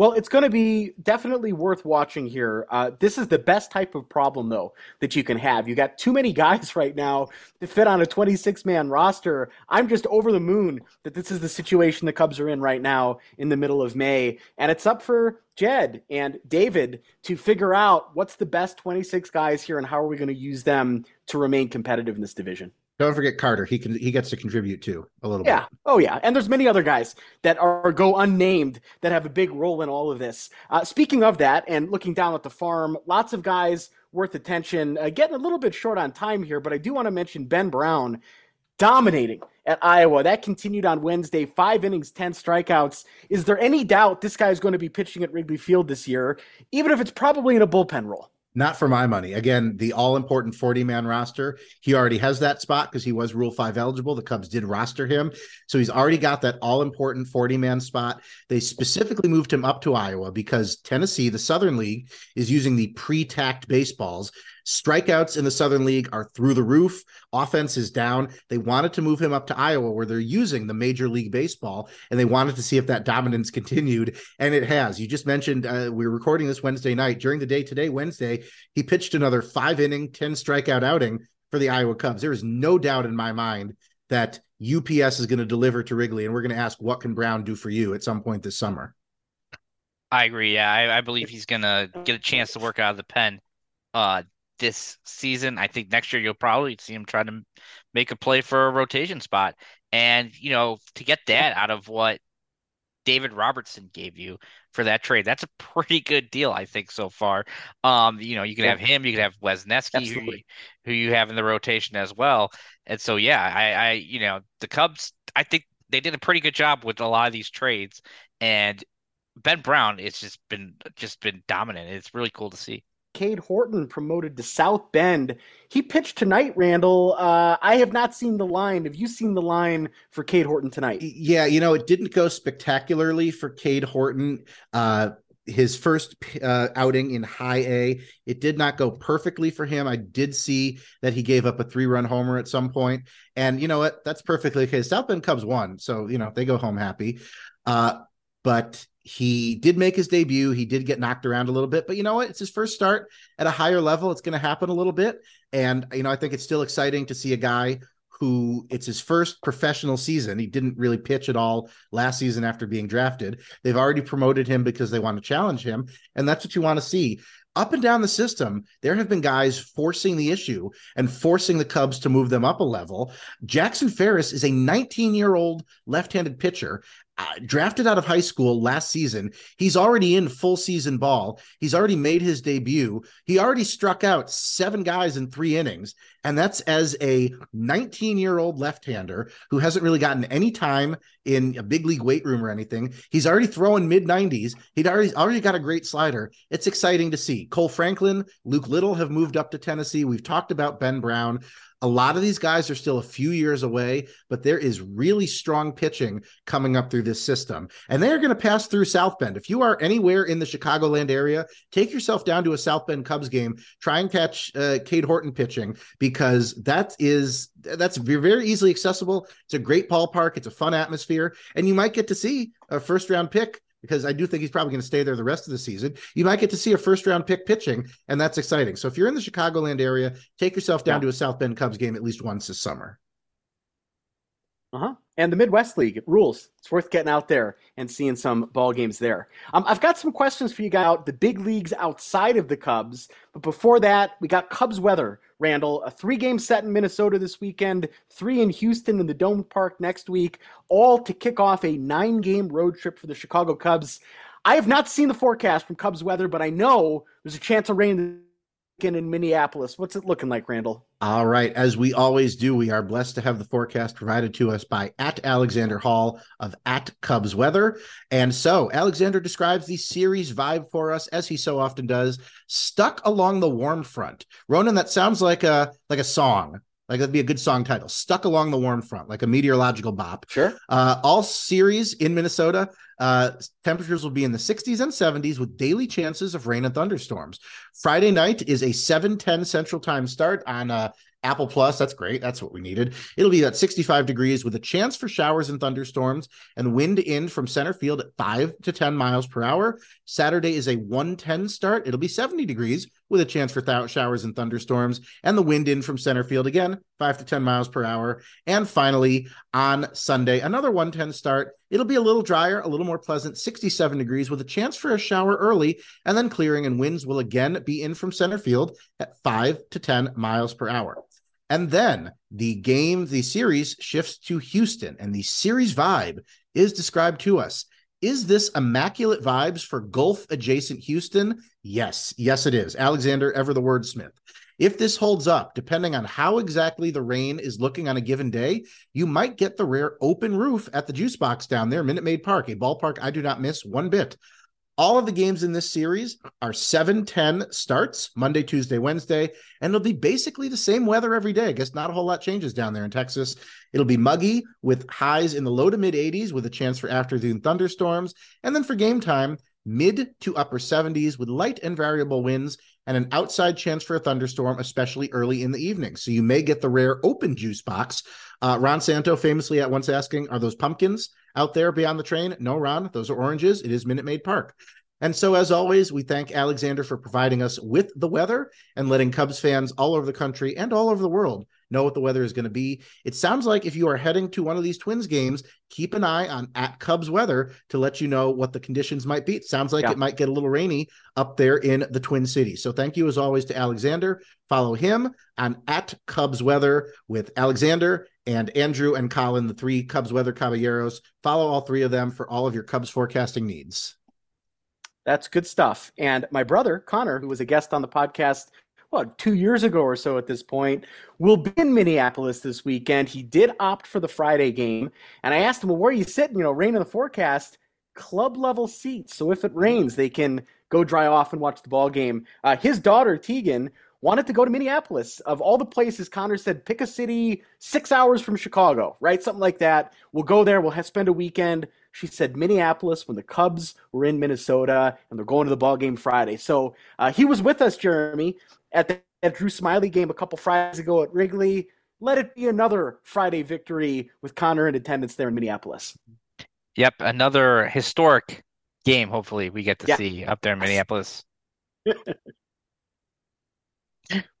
Speaker 1: Well, it's going to be definitely worth watching here. Uh, this is the best type of problem, though, that you can have. You got too many guys right now to fit on a 26 man roster. I'm just over the moon that this is the situation the Cubs are in right now in the middle of May. And it's up for Jed and David to figure out what's the best 26 guys here and how are we going to use them to remain competitive in this division.
Speaker 2: Don't forget Carter. He can he gets to contribute too a little
Speaker 1: yeah.
Speaker 2: bit. Yeah.
Speaker 1: Oh yeah. And there's many other guys that are go unnamed that have a big role in all of this. Uh, speaking of that, and looking down at the farm, lots of guys worth attention. Uh, getting a little bit short on time here, but I do want to mention Ben Brown dominating at Iowa. That continued on Wednesday. Five innings, ten strikeouts. Is there any doubt this guy is going to be pitching at Wrigley Field this year, even if it's probably in a bullpen role?
Speaker 2: Not for my money. Again, the all important 40 man roster. He already has that spot because he was Rule 5 eligible. The Cubs did roster him. So he's already got that all important 40 man spot. They specifically moved him up to Iowa because Tennessee, the Southern League, is using the pre tacked baseballs Strikeouts in the Southern League are through the roof. Offense is down. They wanted to move him up to Iowa, where they're using the Major League Baseball, and they wanted to see if that dominance continued, and it has. You just mentioned uh, we are recording this Wednesday night. During the day today, Wednesday, he pitched another five inning, 10 strikeout outing for the Iowa Cubs. There is no doubt in my mind that UPS is going to deliver to Wrigley, and we're going to ask, what can Brown do for you at some point this summer?
Speaker 3: I agree. Yeah, I, I believe he's going to get a chance to work out of the pen. Uh, this season. I think next year you'll probably see him trying to make a play for a rotation spot. And, you know, to get that out of what David Robertson gave you for that trade, that's a pretty good deal, I think, so far. Um, you know, you can yeah. have him, you can have Wesneski, who who you have in the rotation as well. And so, yeah, I, I, you know, the Cubs, I think they did a pretty good job with a lot of these trades. And Ben Brown, it's just been just been dominant. It's really cool to see.
Speaker 1: Cade Horton promoted to South Bend. He pitched tonight, Randall. Uh, I have not seen the line. Have you seen the line for Cade Horton tonight?
Speaker 2: Yeah, you know, it didn't go spectacularly for Cade Horton. Uh, his first uh, outing in high A, it did not go perfectly for him. I did see that he gave up a three run homer at some point. And you know what? That's perfectly okay. South Bend Cubs won. So, you know, they go home happy. Uh, but he did make his debut. He did get knocked around a little bit, but you know what? It's his first start at a higher level. It's going to happen a little bit. And, you know, I think it's still exciting to see a guy who it's his first professional season. He didn't really pitch at all last season after being drafted. They've already promoted him because they want to challenge him. And that's what you want to see. Up and down the system, there have been guys forcing the issue and forcing the Cubs to move them up a level. Jackson Ferris is a 19 year old left handed pitcher Uh, drafted out of high school last season. He's already in full season ball. He's already made his debut. He already struck out seven guys in three innings. And that's as a 19 year old left hander who hasn't really gotten any time in a big league weight room or anything. He's already throwing mid 90s. He'd already, already got a great slider. It's exciting to see. Kohl Franklin, Luke Little have moved up to Tennessee. We've talked about Ben Brown. A lot of these guys are still a few years away, but there is really strong pitching coming up through this system. And they're going to pass through South Bend. If you are anywhere in the Chicagoland area, take yourself down to a South Bend Cubs game. Try and catch uh, Cade Horton pitching because that is that's very easily accessible. It's a great ballpark. It's a fun atmosphere, and you might get to see a first round pick because I do think he's probably going to stay there the rest of the season. You might get to see a first round pick pitching, and that's exciting. So if you're in the Chicagoland area, take yourself down yeah. to a South Bend Cubs game at least once this summer.
Speaker 1: Uh huh. And the Midwest League rules. It's worth getting out there and seeing some ball games there. Um, I've got some questions for you guys out the big leagues outside of the Cubs. But before that, we got Cubs weather. Randall, a three game set in Minnesota this weekend, three in Houston in the Dome Park next week, all to kick off a nine game road trip for the Chicago Cubs. I have not seen the forecast from Cubs weather, but I know there's a chance of rain in Minneapolis. What's it looking like, Randall?
Speaker 2: All right. As we always do, we are blessed to have the forecast provided to us by at Alexander Hall of at Cubs Weather. And so Alexander describes the series vibe for us, as he so often does, stuck along the warm front. Ronan, that sounds like a like a song Like that'd be a good song title. Stuck along the warm front, like a meteorological bop.
Speaker 1: Sure.
Speaker 2: Uh, all series in Minnesota, uh, temperatures will be in the 60s and 70s with daily chances of rain and thunderstorms. Friday night is a 7:10 Central Time start on uh, Apple Plus. That's great. That's what we needed. It'll be at 65 degrees with a chance for showers and thunderstorms and wind in from center field at 5 to 10 miles per hour. Saturday is a 110 start. It'll be 70 degrees with a chance for th- showers and thunderstorms and the wind in from center field again, 5 to 10 miles per hour. And finally, on Sunday, another 110 start. It'll be a little drier, a little more pleasant, 67 degrees with a chance for a shower early and then clearing and winds will again be in from center field at 5 to 10 miles per hour. And then the game, the series shifts to Houston, and the series vibe is described to us. Is this immaculate vibes for Gulf adjacent Houston? Yes, yes, it is. Alexander, ever the wordsmith. If this holds up, depending on how exactly the rain is looking on a given day, you might get the rare open roof at the juice box down there, Minute Maid Park, a ballpark I do not miss one bit. All of the games in this series are 7 10 starts Monday, Tuesday, Wednesday, and it'll be basically the same weather every day. I guess not a whole lot changes down there in Texas. It'll be muggy with highs in the low to mid 80s with a chance for afternoon thunderstorms. And then for game time, mid to upper 70s with light and variable winds and an outside chance for a thunderstorm, especially early in the evening. So you may get the rare open juice box. Uh, Ron Santo famously at once asking, Are those pumpkins? out there beyond the train. No, Ron, those are oranges. It is Minute Maid Park. And so, as always, we thank Alexander for providing us with the weather and letting Cubs fans all over the country and all over the world know what the weather is going to be. It sounds like if you are heading to one of these Twins games, keep an eye on at Cubs weather to let you know what the conditions might be. It sounds like yeah. it might get a little rainy up there in the Twin Cities. So, thank you as always to Alexander. Follow him on at Cubs weather with Alexander and Andrew and Colin, the three Cubs weather caballeros. Follow all three of them for all of your Cubs forecasting needs.
Speaker 1: That's good stuff. And my brother, Connor, who was a guest on the podcast, well, two years ago or so at this point, will be in Minneapolis this weekend. He did opt for the Friday game. And I asked him, well, where are you sitting? You know, rain in the forecast, club level seats. So if it rains, they can go dry off and watch the ball game. Uh, his daughter, Tegan, wanted to go to Minneapolis. Of all the places, Connor said, pick a city six hours from Chicago, right? Something like that. We'll go there. We'll spend a weekend. She said Minneapolis when the Cubs were in Minnesota and they're going to the ball game Friday. So uh, he was with us, Jeremy, at the at Drew Smyly game a couple Fridays ago at Wrigley. Let it be another Friday victory with Connor in attendance there in Minneapolis.
Speaker 3: Yep, another historic game. Hopefully, we get to yeah. see up there in Minneapolis.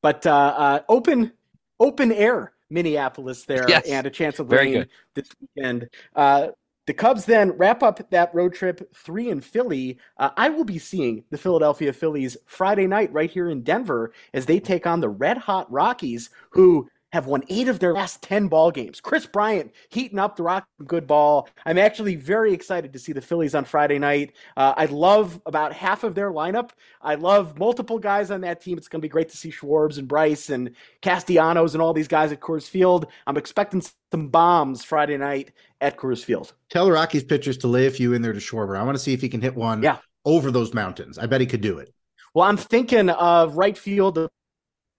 Speaker 1: but uh, uh, open open air Minneapolis there yes. and a chance of rain this weekend. Uh, the Cubs then wrap up that road trip three in Philly. Uh, I will be seeing the Philadelphia Phillies Friday night right here in Denver as they take on the Red Hot Rockies, who have won eight of their last 10 ball games. Kris Bryant heating up the Rock good ball. I'm actually very excited to see the Phillies on Friday night. Uh, I love about half of their lineup. I love multiple guys on that team. It's going to be great to see Schwartz and Bryce and Castellanos and all these guys at Coors Field. I'm expecting some bombs Friday night at Coors Field.
Speaker 2: Tell the Rockies pitchers to lay a few in there to Schwarber. I want to see if he can hit one yeah. over those mountains. I bet he could do it.
Speaker 1: Well, I'm thinking of right field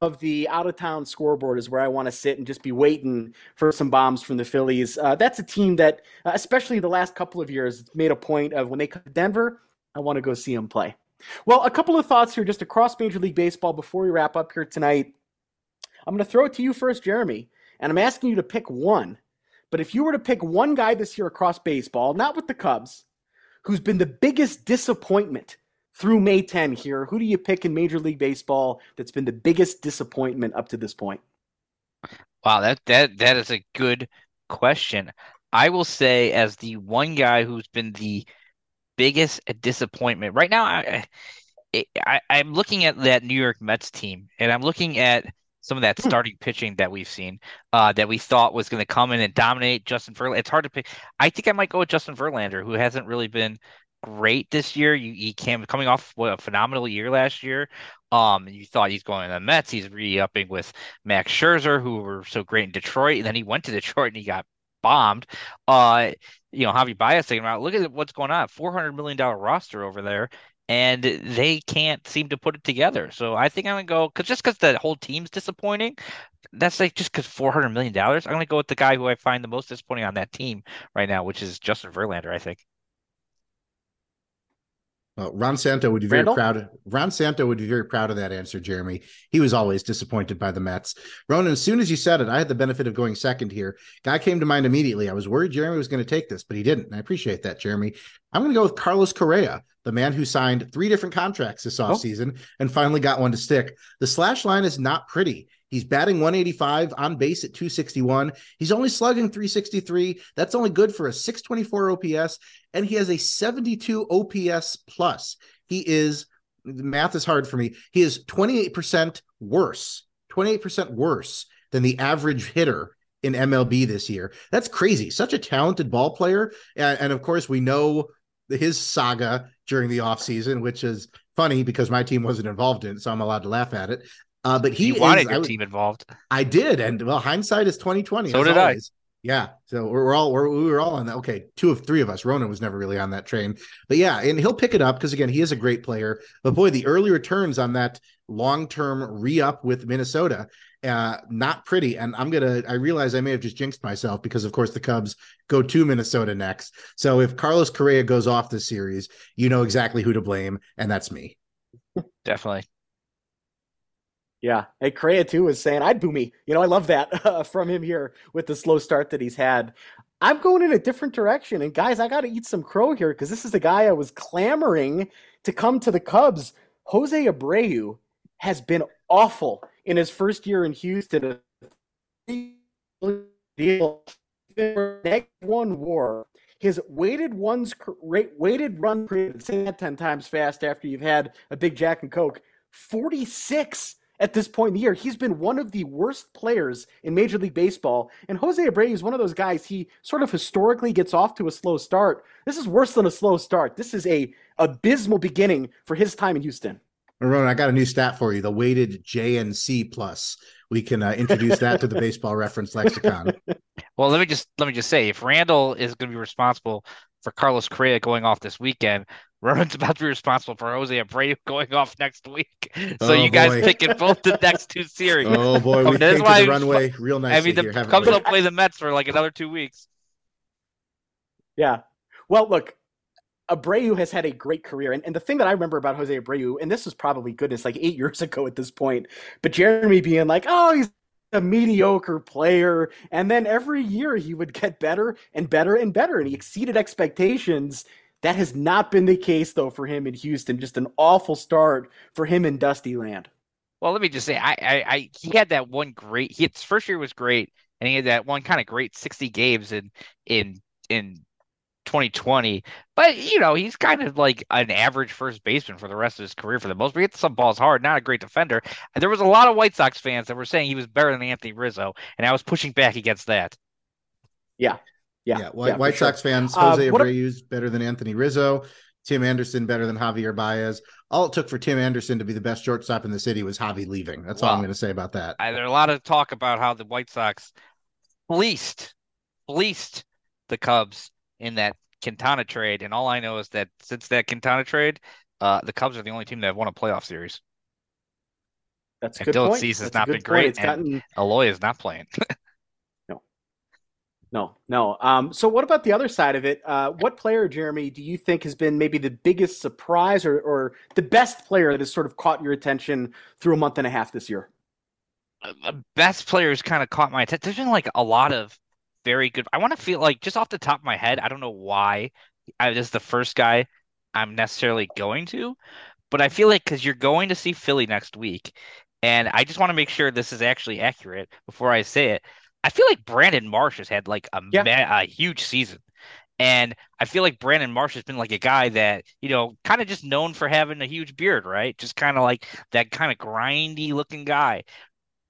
Speaker 1: of the out of town scoreboard is where I want to sit and just be waiting for some bombs from the Phillies. Uh, that's a team that, uh, especially the last couple of years, made a point of when they come to Denver, I want to go see them play. Well, a couple of thoughts here just across Major League Baseball before we wrap up here tonight. I'm going to throw it to you first, Jeremy, and I'm asking you to pick one. But if you were to pick one guy this year across baseball, not with the Cubs, who's been the biggest disappointment through May 10 here, who do you pick in Major League Baseball that's been the biggest disappointment up to this point?
Speaker 3: Wow, that that that is a good question. I will say, as the one guy who's been the biggest disappointment right now, I, I I'm looking at that New York Mets team, and I'm looking at some of that hmm. starting pitching that we've seen uh, that we thought was going to come in and dominate Justin Verlander. It's hard to pick. I think I might go with Justin Verlander, who hasn't really been great this year. You he came coming off what, a phenomenal year last year. Um, you thought he's going to the Mets. He's re-upping with Max Scherzer, who were so great in Detroit, and then he went to Detroit and he got bombed. Uh, you know, Javi Baez taking him out. Look at what's going on. Four hundred million dollar roster over there. and they can't seem to put it together. So I think I'm gonna go because just because the whole team's disappointing, that's like just because four hundred million dollars. I'm gonna go with the guy who I find the most disappointing on that team right now, which is Justin Verlander. I think.
Speaker 2: Well, Ron Santo would be very Randall? proud. Ron Santo would be very proud of that answer, Jeremy. He was always disappointed by the Mets. Ronan, as soon as you said it, I had the benefit of going second here. Guy came to mind immediately. I was worried Jeremy was going to take this, but he didn't. And I appreciate that, Jeremy. I'm going to go with Carlos Correa, the man who signed three different contracts this oh. offseason oh. and finally got one to stick. The slash line is not pretty. He's batting 185 on base at 261. He's only slugging 363. That's only good for a 624 OPS. And he has a 72 OPS plus. He is, the math is hard for me. He is 28% worse, 28% worse than the average hitter in MLB this year. That's crazy. Such a talented ball player. And, and of course, we know his saga during the offseason, which is funny because my team wasn't involved in it, so I'm allowed to laugh at it. Uh, but he
Speaker 3: you wanted
Speaker 2: is,
Speaker 3: your team involved.
Speaker 2: I did, and well, hindsight is twenty twenty.
Speaker 3: So did always.
Speaker 2: I. Yeah, so we're, we're all we're, we were all on that. Okay, two of three of us. Ronan was never really on that train, but yeah, and he'll pick it up because again, he is a great player. But boy, the early returns on that long term re up with Minnesota, uh, not pretty. And I'm gonna. I realize I may have just jinxed myself because of course the Cubs go to Minnesota next. So if Carlos Correa goes off this series, you know exactly who to blame, and that's me.
Speaker 3: Definitely.
Speaker 1: Yeah, hey, Correa too is saying I'd boo me. You know, I love that uh, from him here with the slow start that he's had. I'm going in a different direction, and guys, I got to eat some crow here because this is the guy I was clamoring to come to the Cubs. Jose Abreu has been awful in his first year in Houston. Deal one WAR. His weighted ones weighted run created. Say that ten times fast after you've had a big Jack and Coke. Forty six at this point in the year. He's been one of the worst players in Major League Baseball. And Jose Abreu is one of those guys, he sort of historically gets off to a slow start. This is worse than a slow start. This is a abysmal beginning for his time in Houston.
Speaker 2: Ronan, I got a new stat for you: the weighted JNC plus. We can uh, introduce that to the baseball reference lexicon.
Speaker 3: Well, let me just let me just say, if Randall is going to be responsible for Carlos Correa going off this weekend, Ronan's about to be responsible for Jose Abreu going off next week. So oh, you guys boy. picking both the next two series.
Speaker 2: Oh boy, we painted the runway real nice. I mean,
Speaker 3: the
Speaker 2: here,
Speaker 3: Cubs will play the Mets for like another two weeks.
Speaker 1: Yeah. Well, look, Abreu has had a great career. And, and the thing that I remember about Jose Abreu, and this is probably goodness, like eight years ago at this point, but Jeremy being like, oh, he's a mediocre player. And then every year he would get better and better and better. And he exceeded expectations. That has not been the case, though, for him in Houston. Just an awful start for him in Dusty Land.
Speaker 3: Well, let me just say, I, I, I he had that one great. He, His first year was great, and he had that one kind of great sixty games in in in 2020. But you know, he's kind of like an average first baseman for the rest of his career for the most. But he hits some balls hard, not a great defender. There was a lot of White Sox fans that were saying he was better than Anthony Rizzo, and I was pushing back against that.
Speaker 1: Yeah. Yeah.
Speaker 2: Yeah. White, yeah, White Sox sure. fans, Jose uh, Abreu's better than Anthony Rizzo. Tim Anderson better than Javier Baez. All it took for Tim Anderson to be the best shortstop in the city was Javi leaving. That's all I'm going to say about that.
Speaker 3: I, there's a lot of talk about how the White Sox fleeced, fleeced the Cubs in that Quintana trade, and all I know is that since that Quintana trade, uh, the Cubs are the only team that have won a playoff series.
Speaker 1: That's a and good Dylan point.
Speaker 3: Cease has not been great, and Eloy is not playing.
Speaker 1: no, no. Um, so what about the other side of it? Uh, what player, Jeremy, do you think has been maybe the biggest surprise or, or the best player that has sort of caught your attention through a month and a half this year?
Speaker 3: The uh, uh, best players kind of caught my attention. There's been like a lot of very good. I want to feel like just off the top of my head, I don't know why I this is the first guy I'm necessarily going to, but I feel like because you're going to see Philly next week, and I just want to make sure this is actually accurate before I say it. I feel like Brandon Marsh has had like a, yeah. ma- a huge season. And I feel like Brandon Marsh has been like a guy that, you know, kind of just known for having a huge beard, right? Just kind of like that kind of grindy looking guy,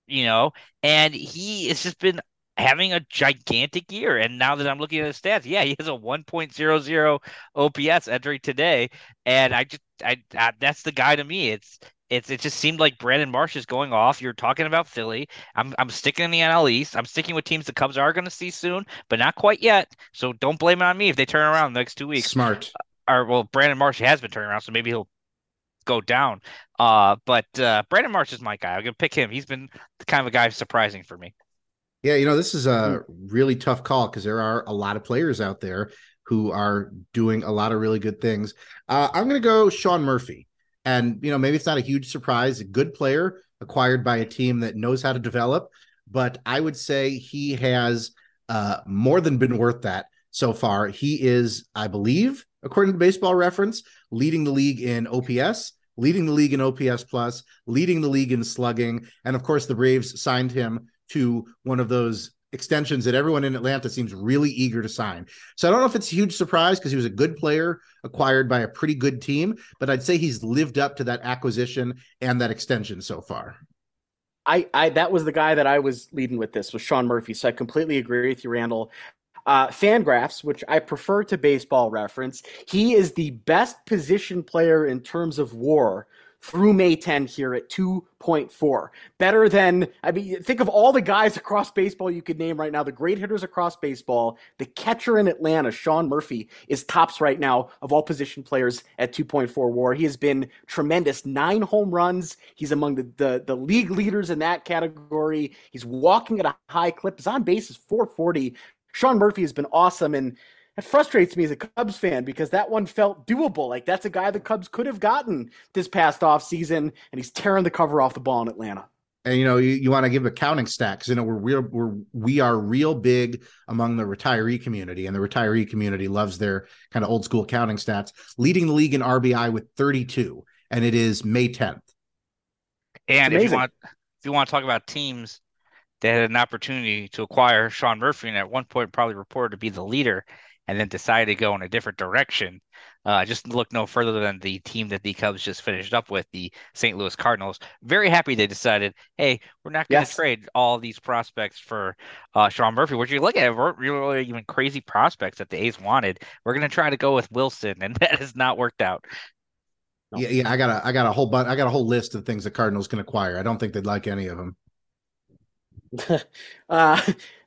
Speaker 3: you know? And he has just been having a gigantic year. And now that I'm looking at his stats, yeah, he has a 1.00 OPS entering today, and I just I, I that's the guy to me. It's it's it just seemed like Brandon Marsh is going off. You're talking about Philly. I'm I'm sticking in the NL East. I'm sticking with teams the Cubs are going to see soon, but not quite yet. So don't blame it on me if they turn around the next two weeks.
Speaker 2: Smart.
Speaker 3: Or well, Brandon Marsh has been turning around, so maybe he'll go down. Uh, but uh, Brandon Marsh is my guy. I'm gonna pick him. He's been the kind of a guy surprising for me.
Speaker 2: Yeah, you know, this is a really tough call because there are a lot of players out there who are doing a lot of really good things. Uh, I'm going to go Sean Murphy. And, you know, maybe it's not a huge surprise, a good player acquired by a team that knows how to develop, but I would say he has uh, more than been worth that so far. He is, I believe, according to baseball reference, leading the league in OPS, leading the league in OPS plus, leading the league in slugging. And of course, the Braves signed him to one of those extensions that everyone in Atlanta seems really eager to sign. So I don't know if it's a huge surprise because he was a good player acquired by a pretty good team, but I'd say he's lived up to that acquisition and that extension so far.
Speaker 1: I, I that was the guy that I was leading with this was Sean Murphy. So I completely agree with you, Randall. Uh, Fangraphs, which I prefer to baseball reference, he is the best position player in terms of WAR through May 10 here at 2.4. Better than, I mean, think of all the guys across baseball you could name right now, the great hitters across baseball. The catcher in Atlanta, Sean Murphy, is tops right now of all position players at 2.4 war. He has been tremendous. Nine home runs. He's among the, the, the league leaders in that category. He's walking at a high clip. His on base is 440. Sean Murphy has been awesome. And it frustrates me as a Cubs fan because that one felt doable. Like that's a guy the Cubs could have gotten this past off season, and he's tearing the cover off the ball in Atlanta.
Speaker 2: And you know, you, you want to give accounting stats. Cuz you know, we're real, we're we are real big among the retiree community, and the retiree community loves their kind of old school accounting stats. Leading the league in RBI with 32, and it is May 10th.
Speaker 3: And if you want, if you want to talk about teams that had an opportunity to acquire Sean Murphy, and at one point probably reported to be the leader and then decided to go in a different direction. Uh, just look no further than the team that the Cubs just finished up with, the St. Louis Cardinals. Very happy they decided, hey, we're not going to yes. trade all these prospects for uh, Sean Murphy. What you look at weren't really even crazy prospects that the A's wanted. We're going to try to go with Willson, and that has not worked out.
Speaker 2: Yeah, yeah, I got a, I got a whole bunch, I got a whole list of things the Cardinals can acquire. I don't think they'd like any of them.
Speaker 1: uh,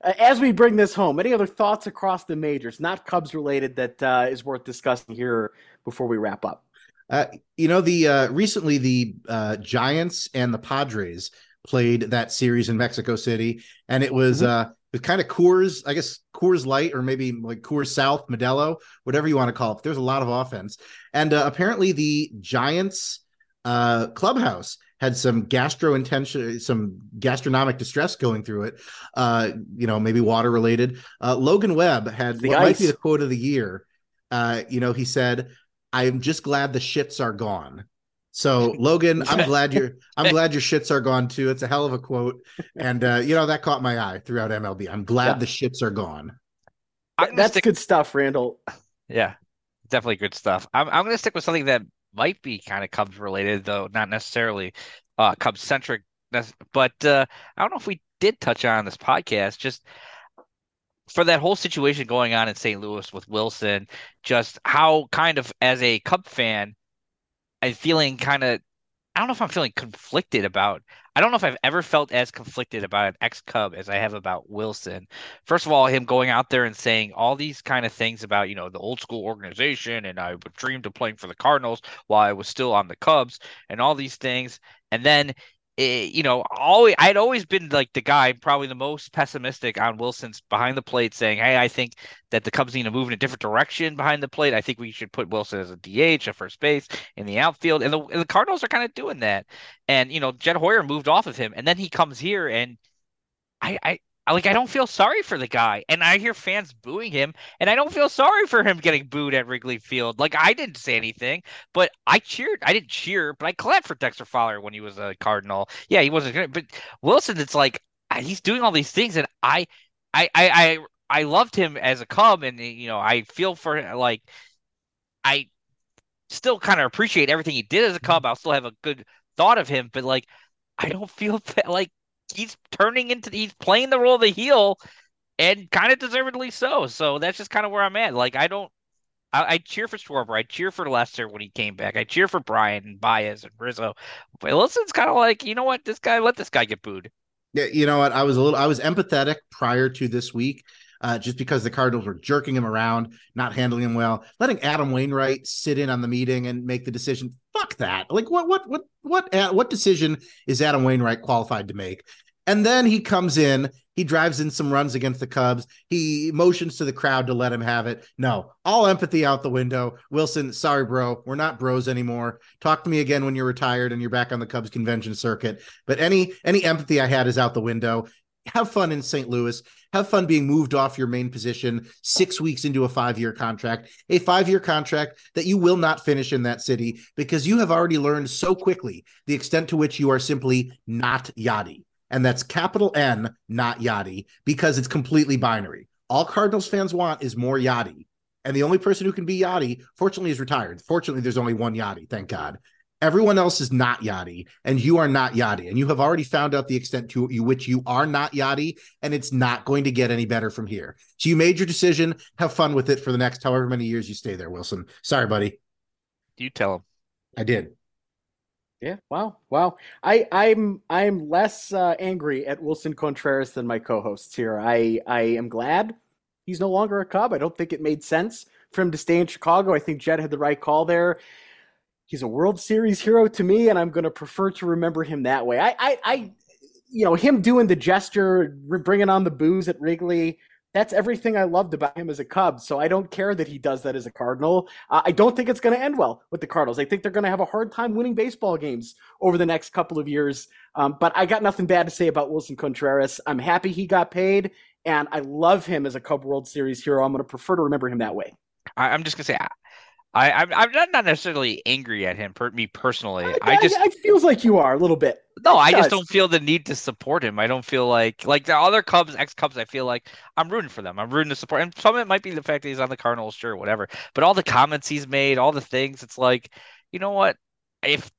Speaker 1: as we bring this home, any other thoughts across the majors, not Cubs related, that uh, is worth discussing here before we wrap up?
Speaker 2: Uh, you know, the uh, recently the uh, Giants and the Padres played that series in Mexico City, and it was mm-hmm. uh, kind of Coors, I guess Coors Light or maybe like Coors South, Modelo, whatever you want to call it. There's a lot of offense, and uh, apparently the Giants uh, clubhouse had some gastrointention, some gastronomic distress going through it. Uh, you know, maybe water related. Uh, Logan Webb had the what ice. might be the quote of the year. Uh, you know, he said, "I'm just glad the shits are gone." So Logan, I'm glad you're I'm glad your shits are gone too. It's a hell of a quote, and uh, you know that caught my eye throughout MLB. I'm glad yeah. the shits are gone.
Speaker 1: That's stick... good stuff, Randall.
Speaker 3: Yeah, definitely good stuff. I'm I'm going to stick with something that might be kind of Cubs related, though not necessarily uh, Cubs centric. But uh, I don't know if we did touch on this podcast. Just for that whole situation going on in St. Louis with Willson, just how kind of as a Cub fan, I'm feeling kind of I don't know if I'm feeling conflicted about. I don't know if I've ever felt as conflicted about an ex Cub as I have about Willson. First of all, him going out there and saying all these kind of things about you know the old school organization, and I dreamed of playing for the Cardinals while I was still on the Cubs, and all these things, and then it, eh, you know, always I'd always been like the guy, probably the most pessimistic on Willson's behind the plate, saying, "Hey, I think that the Cubs need to move in a different direction behind the plate. I think we should put Willson as a DH, a first base, in the outfield." And the, and the Cardinals are kind of doing that. And you know, Jed Hoyer moved off of him, and then he comes here, and I, I like I don't feel sorry for the guy, and I hear fans booing him, and I don't feel sorry for him getting booed at Wrigley Field. Like I didn't say anything, but I cheered. I didn't cheer, but I clapped for Dexter Fowler when he was a Cardinal. Yeah, he wasn't good, but Willson, it's like he's doing all these things, and I, I, I, I, I loved him as a Cub, and you know I feel for him. like I still kind of appreciate everything he did as a Cub. I'll still have a good thought of him, but like I don't feel like he's turning into he's playing the role of the heel and kind of deservedly so. So that's just kind of where I'm at. Like I don't I, I, cheer for Schwarber. I cheer for Lester when he came back. I cheer for Bryant and Baez and Rizzo. But Willson's kind of like, you know what, this guy let this guy get booed.
Speaker 2: Yeah, you know what? I was a little I was empathetic prior to this week uh, just because the Cardinals were jerking him around, not handling him well, letting Adam Wainwright sit in on the meeting and make the decision. Fuck that! Like what what what what uh, what decision is Adam Wainwright qualified to make? And then he comes in, he drives in some runs against the Cubs. He motions to the crowd to let him have it. No, all empathy out the window. Willson, sorry, bro. We're not bros anymore. Talk to me again when you're retired and you're back on the Cubs convention circuit. But any any empathy I had is out the window. Have fun in St. Louis. Have fun being moved off your main position six weeks into a five year contract, a five year contract that you will not finish in that city because you have already learned so quickly the extent to which you are simply not Yadi and that's capital N, not Yadi, because it's completely binary. All Cardinals fans want is more Yadi. And the only person who can be Yadi, fortunately, is retired. Fortunately, there's only one Yadi, thank God. Everyone else is not Yadi, and you are not Yadi. And you have already found out the extent to which you are not Yadi, and it's not going to get any better from here. So you made your decision. Have fun with it for the next however many years you stay there, Willson. Sorry, buddy.
Speaker 3: You tell him.
Speaker 2: I did.
Speaker 1: Yeah. Wow. Wow. I I'm I'm less uh, angry at Willson Contreras than my co-hosts here. I I am glad he's no longer a Cub. I don't think it made sense for him to stay in Chicago. I think Jed had the right call there. He's a World Series hero to me, and I'm going to prefer to remember him that way. I I, I you know him doing the gesture, bringing on the booze at Wrigley that's everything I loved about him as a Cub. So I don't care that he does that as a Cardinal. Uh, I don't think it's going to end well with the Cardinals. I think they're going to have a hard time winning baseball games over the next couple of years. Um, but I got nothing bad to say about Willson Contreras. I'm happy he got paid, and I love him as a Cub World Series hero. I'm going to prefer to remember him that way.
Speaker 3: I'm just going to say I, I'm, I'm not necessarily angry at him, per, me personally. I,
Speaker 1: I just it feels like you are a little bit.
Speaker 3: No, I just don't feel the need to support him. I don't feel like like the other Cubs, ex Cubs. I feel like I'm rooting for them. I'm rooting to support. And some of it might be the fact that he's on the Cardinals, sure, whatever. But all the comments he's made, all the things, it's like, you know what? If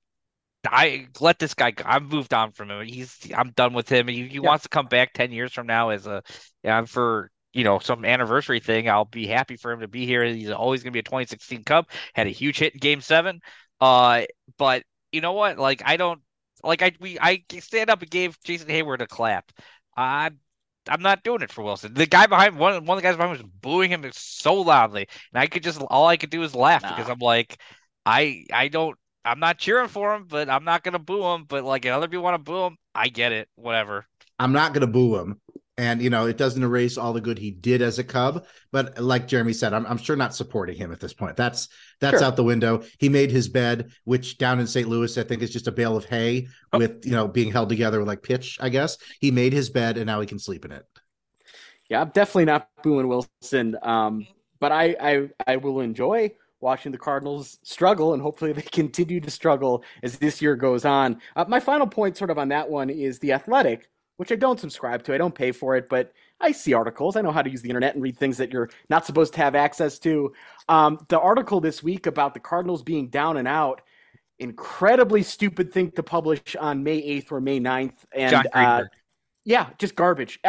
Speaker 3: I let this guy, I've moved on from him. He's, I'm done with him. He, he yeah. wants to come back ten years from now as a, yeah, for you know some anniversary thing, I'll be happy for him to be here. He's always going to be a 2016 Cub. Had a huge hit in Game Seven. Uh, but you know what? Like I don't like I we I stand up and gave Jason Heyward a clap. I I'm not doing it for Willson. The guy behind one one of the guys behind me was booing him so loudly, and I could just all I could do is laugh nah. because I'm like, I I don't I'm not cheering for him, but I'm not gonna boo him. But like if other people want to boo him, I get it. Whatever.
Speaker 2: I'm not gonna boo him and you know it doesn't erase all the good he did as a cub but like jeremy said i'm, I'm sure not supporting him at this point that's that's sure. out the window he made his bed which down in st louis i think is just a bale of hay oh. with you know being held together like pitch i guess he made his bed and now he can sleep in it
Speaker 1: yeah i'm definitely not booing wilson um, but I, I i will enjoy watching the Cardinals struggle, and hopefully they continue to struggle as this year goes on. Uh, my final point, sort of on that one, is the Athletic which I don't subscribe to. I don't pay for it, but I see articles. I know how to use the internet and read things that you're not supposed to have access to. Um, the article this week about the Cardinals being down and out, incredibly stupid thing to publish on May 8th or May 9th. And uh, yeah, just garbage.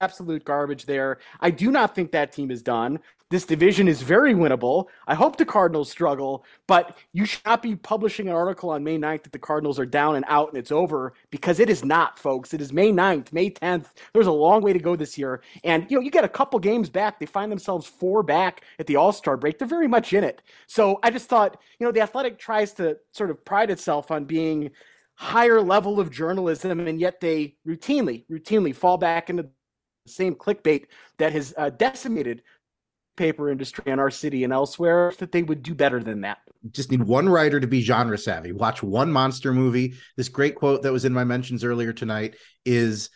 Speaker 1: Absolute garbage there. I do not think that team is done. This division is very winnable. I hope the Cardinals struggle, but you should not be publishing an article on May 9th that the Cardinals are down and out and it's over because it is not, folks. It is May 9th, May 10th. There's a long way to go this year. And, you know, you get a couple games back. They find themselves four back at the All Star break. They're very much in it. So I just thought, you know, the Athletic tries to sort of pride itself on being higher level of journalism, and yet they routinely, routinely fall back into the same clickbait that has uh, decimated paper industry in our city and elsewhere that they would do better than that.
Speaker 2: Just need one writer to be genre savvy. Watch one monster movie. This great quote that was in my mentions earlier tonight is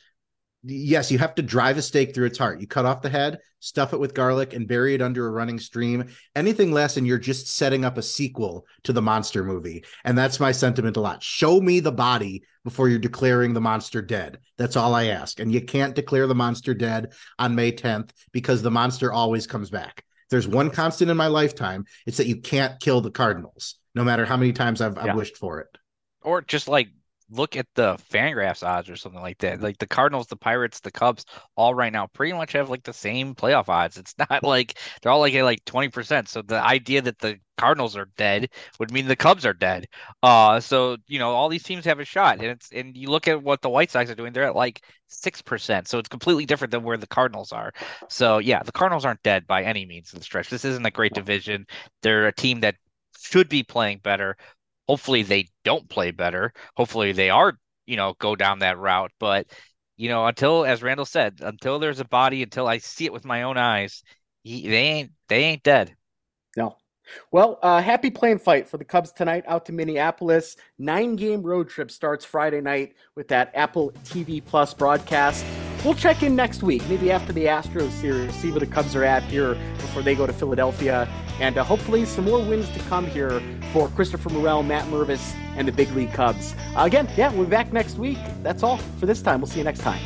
Speaker 2: yes, you have to drive a stake through its heart. You cut off the head, stuff it with garlic, and bury it under a running stream. Anything less, and you're just setting up a sequel to the monster movie. And that's my sentiment a lot. Show me the body before you're declaring the monster dead. That's all I ask. And you can't declare the monster dead on May 10th because the monster always comes back. There's one constant in my lifetime. It's that you can't kill the Cardinals, no matter how many times I've, yeah. I've wished for it.
Speaker 3: Or just like look at the Fangraphs odds or something like that. Like the Cardinals, the Pirates, the Cubs, all right now pretty much have like the same playoff odds. It's not like they're all like at like twenty percent. So the idea that the Cardinals are dead would mean the Cubs are dead. Uh, so you know all these teams have a shot, and it's and you look at what the White Sox are doing; they're at like six percent. So it's completely different than where the Cardinals are. So yeah, the Cardinals aren't dead by any means in the stretch. This isn't a great division. They're a team that should be playing better. Hopefully they don't play better. Hopefully they are, you know, go down that route. But, you know, until, as Randall said, until there's a body, until I see it with my own eyes, he, they ain't they ain't dead.
Speaker 1: No. Well, uh, happy play and fight for the Cubs tonight out to Minneapolis. Nine game road trip starts Friday night with that Apple TV Plus broadcast we'll check in next week, maybe after the Astros series, see where the Cubs are at here before they go to Philadelphia, and uh, hopefully some more wins to come here for Christopher Morel, Matt Mervis, and the Big League Cubs. Uh, again, yeah, we'll be back next week. That's all for this time. We'll see you next time.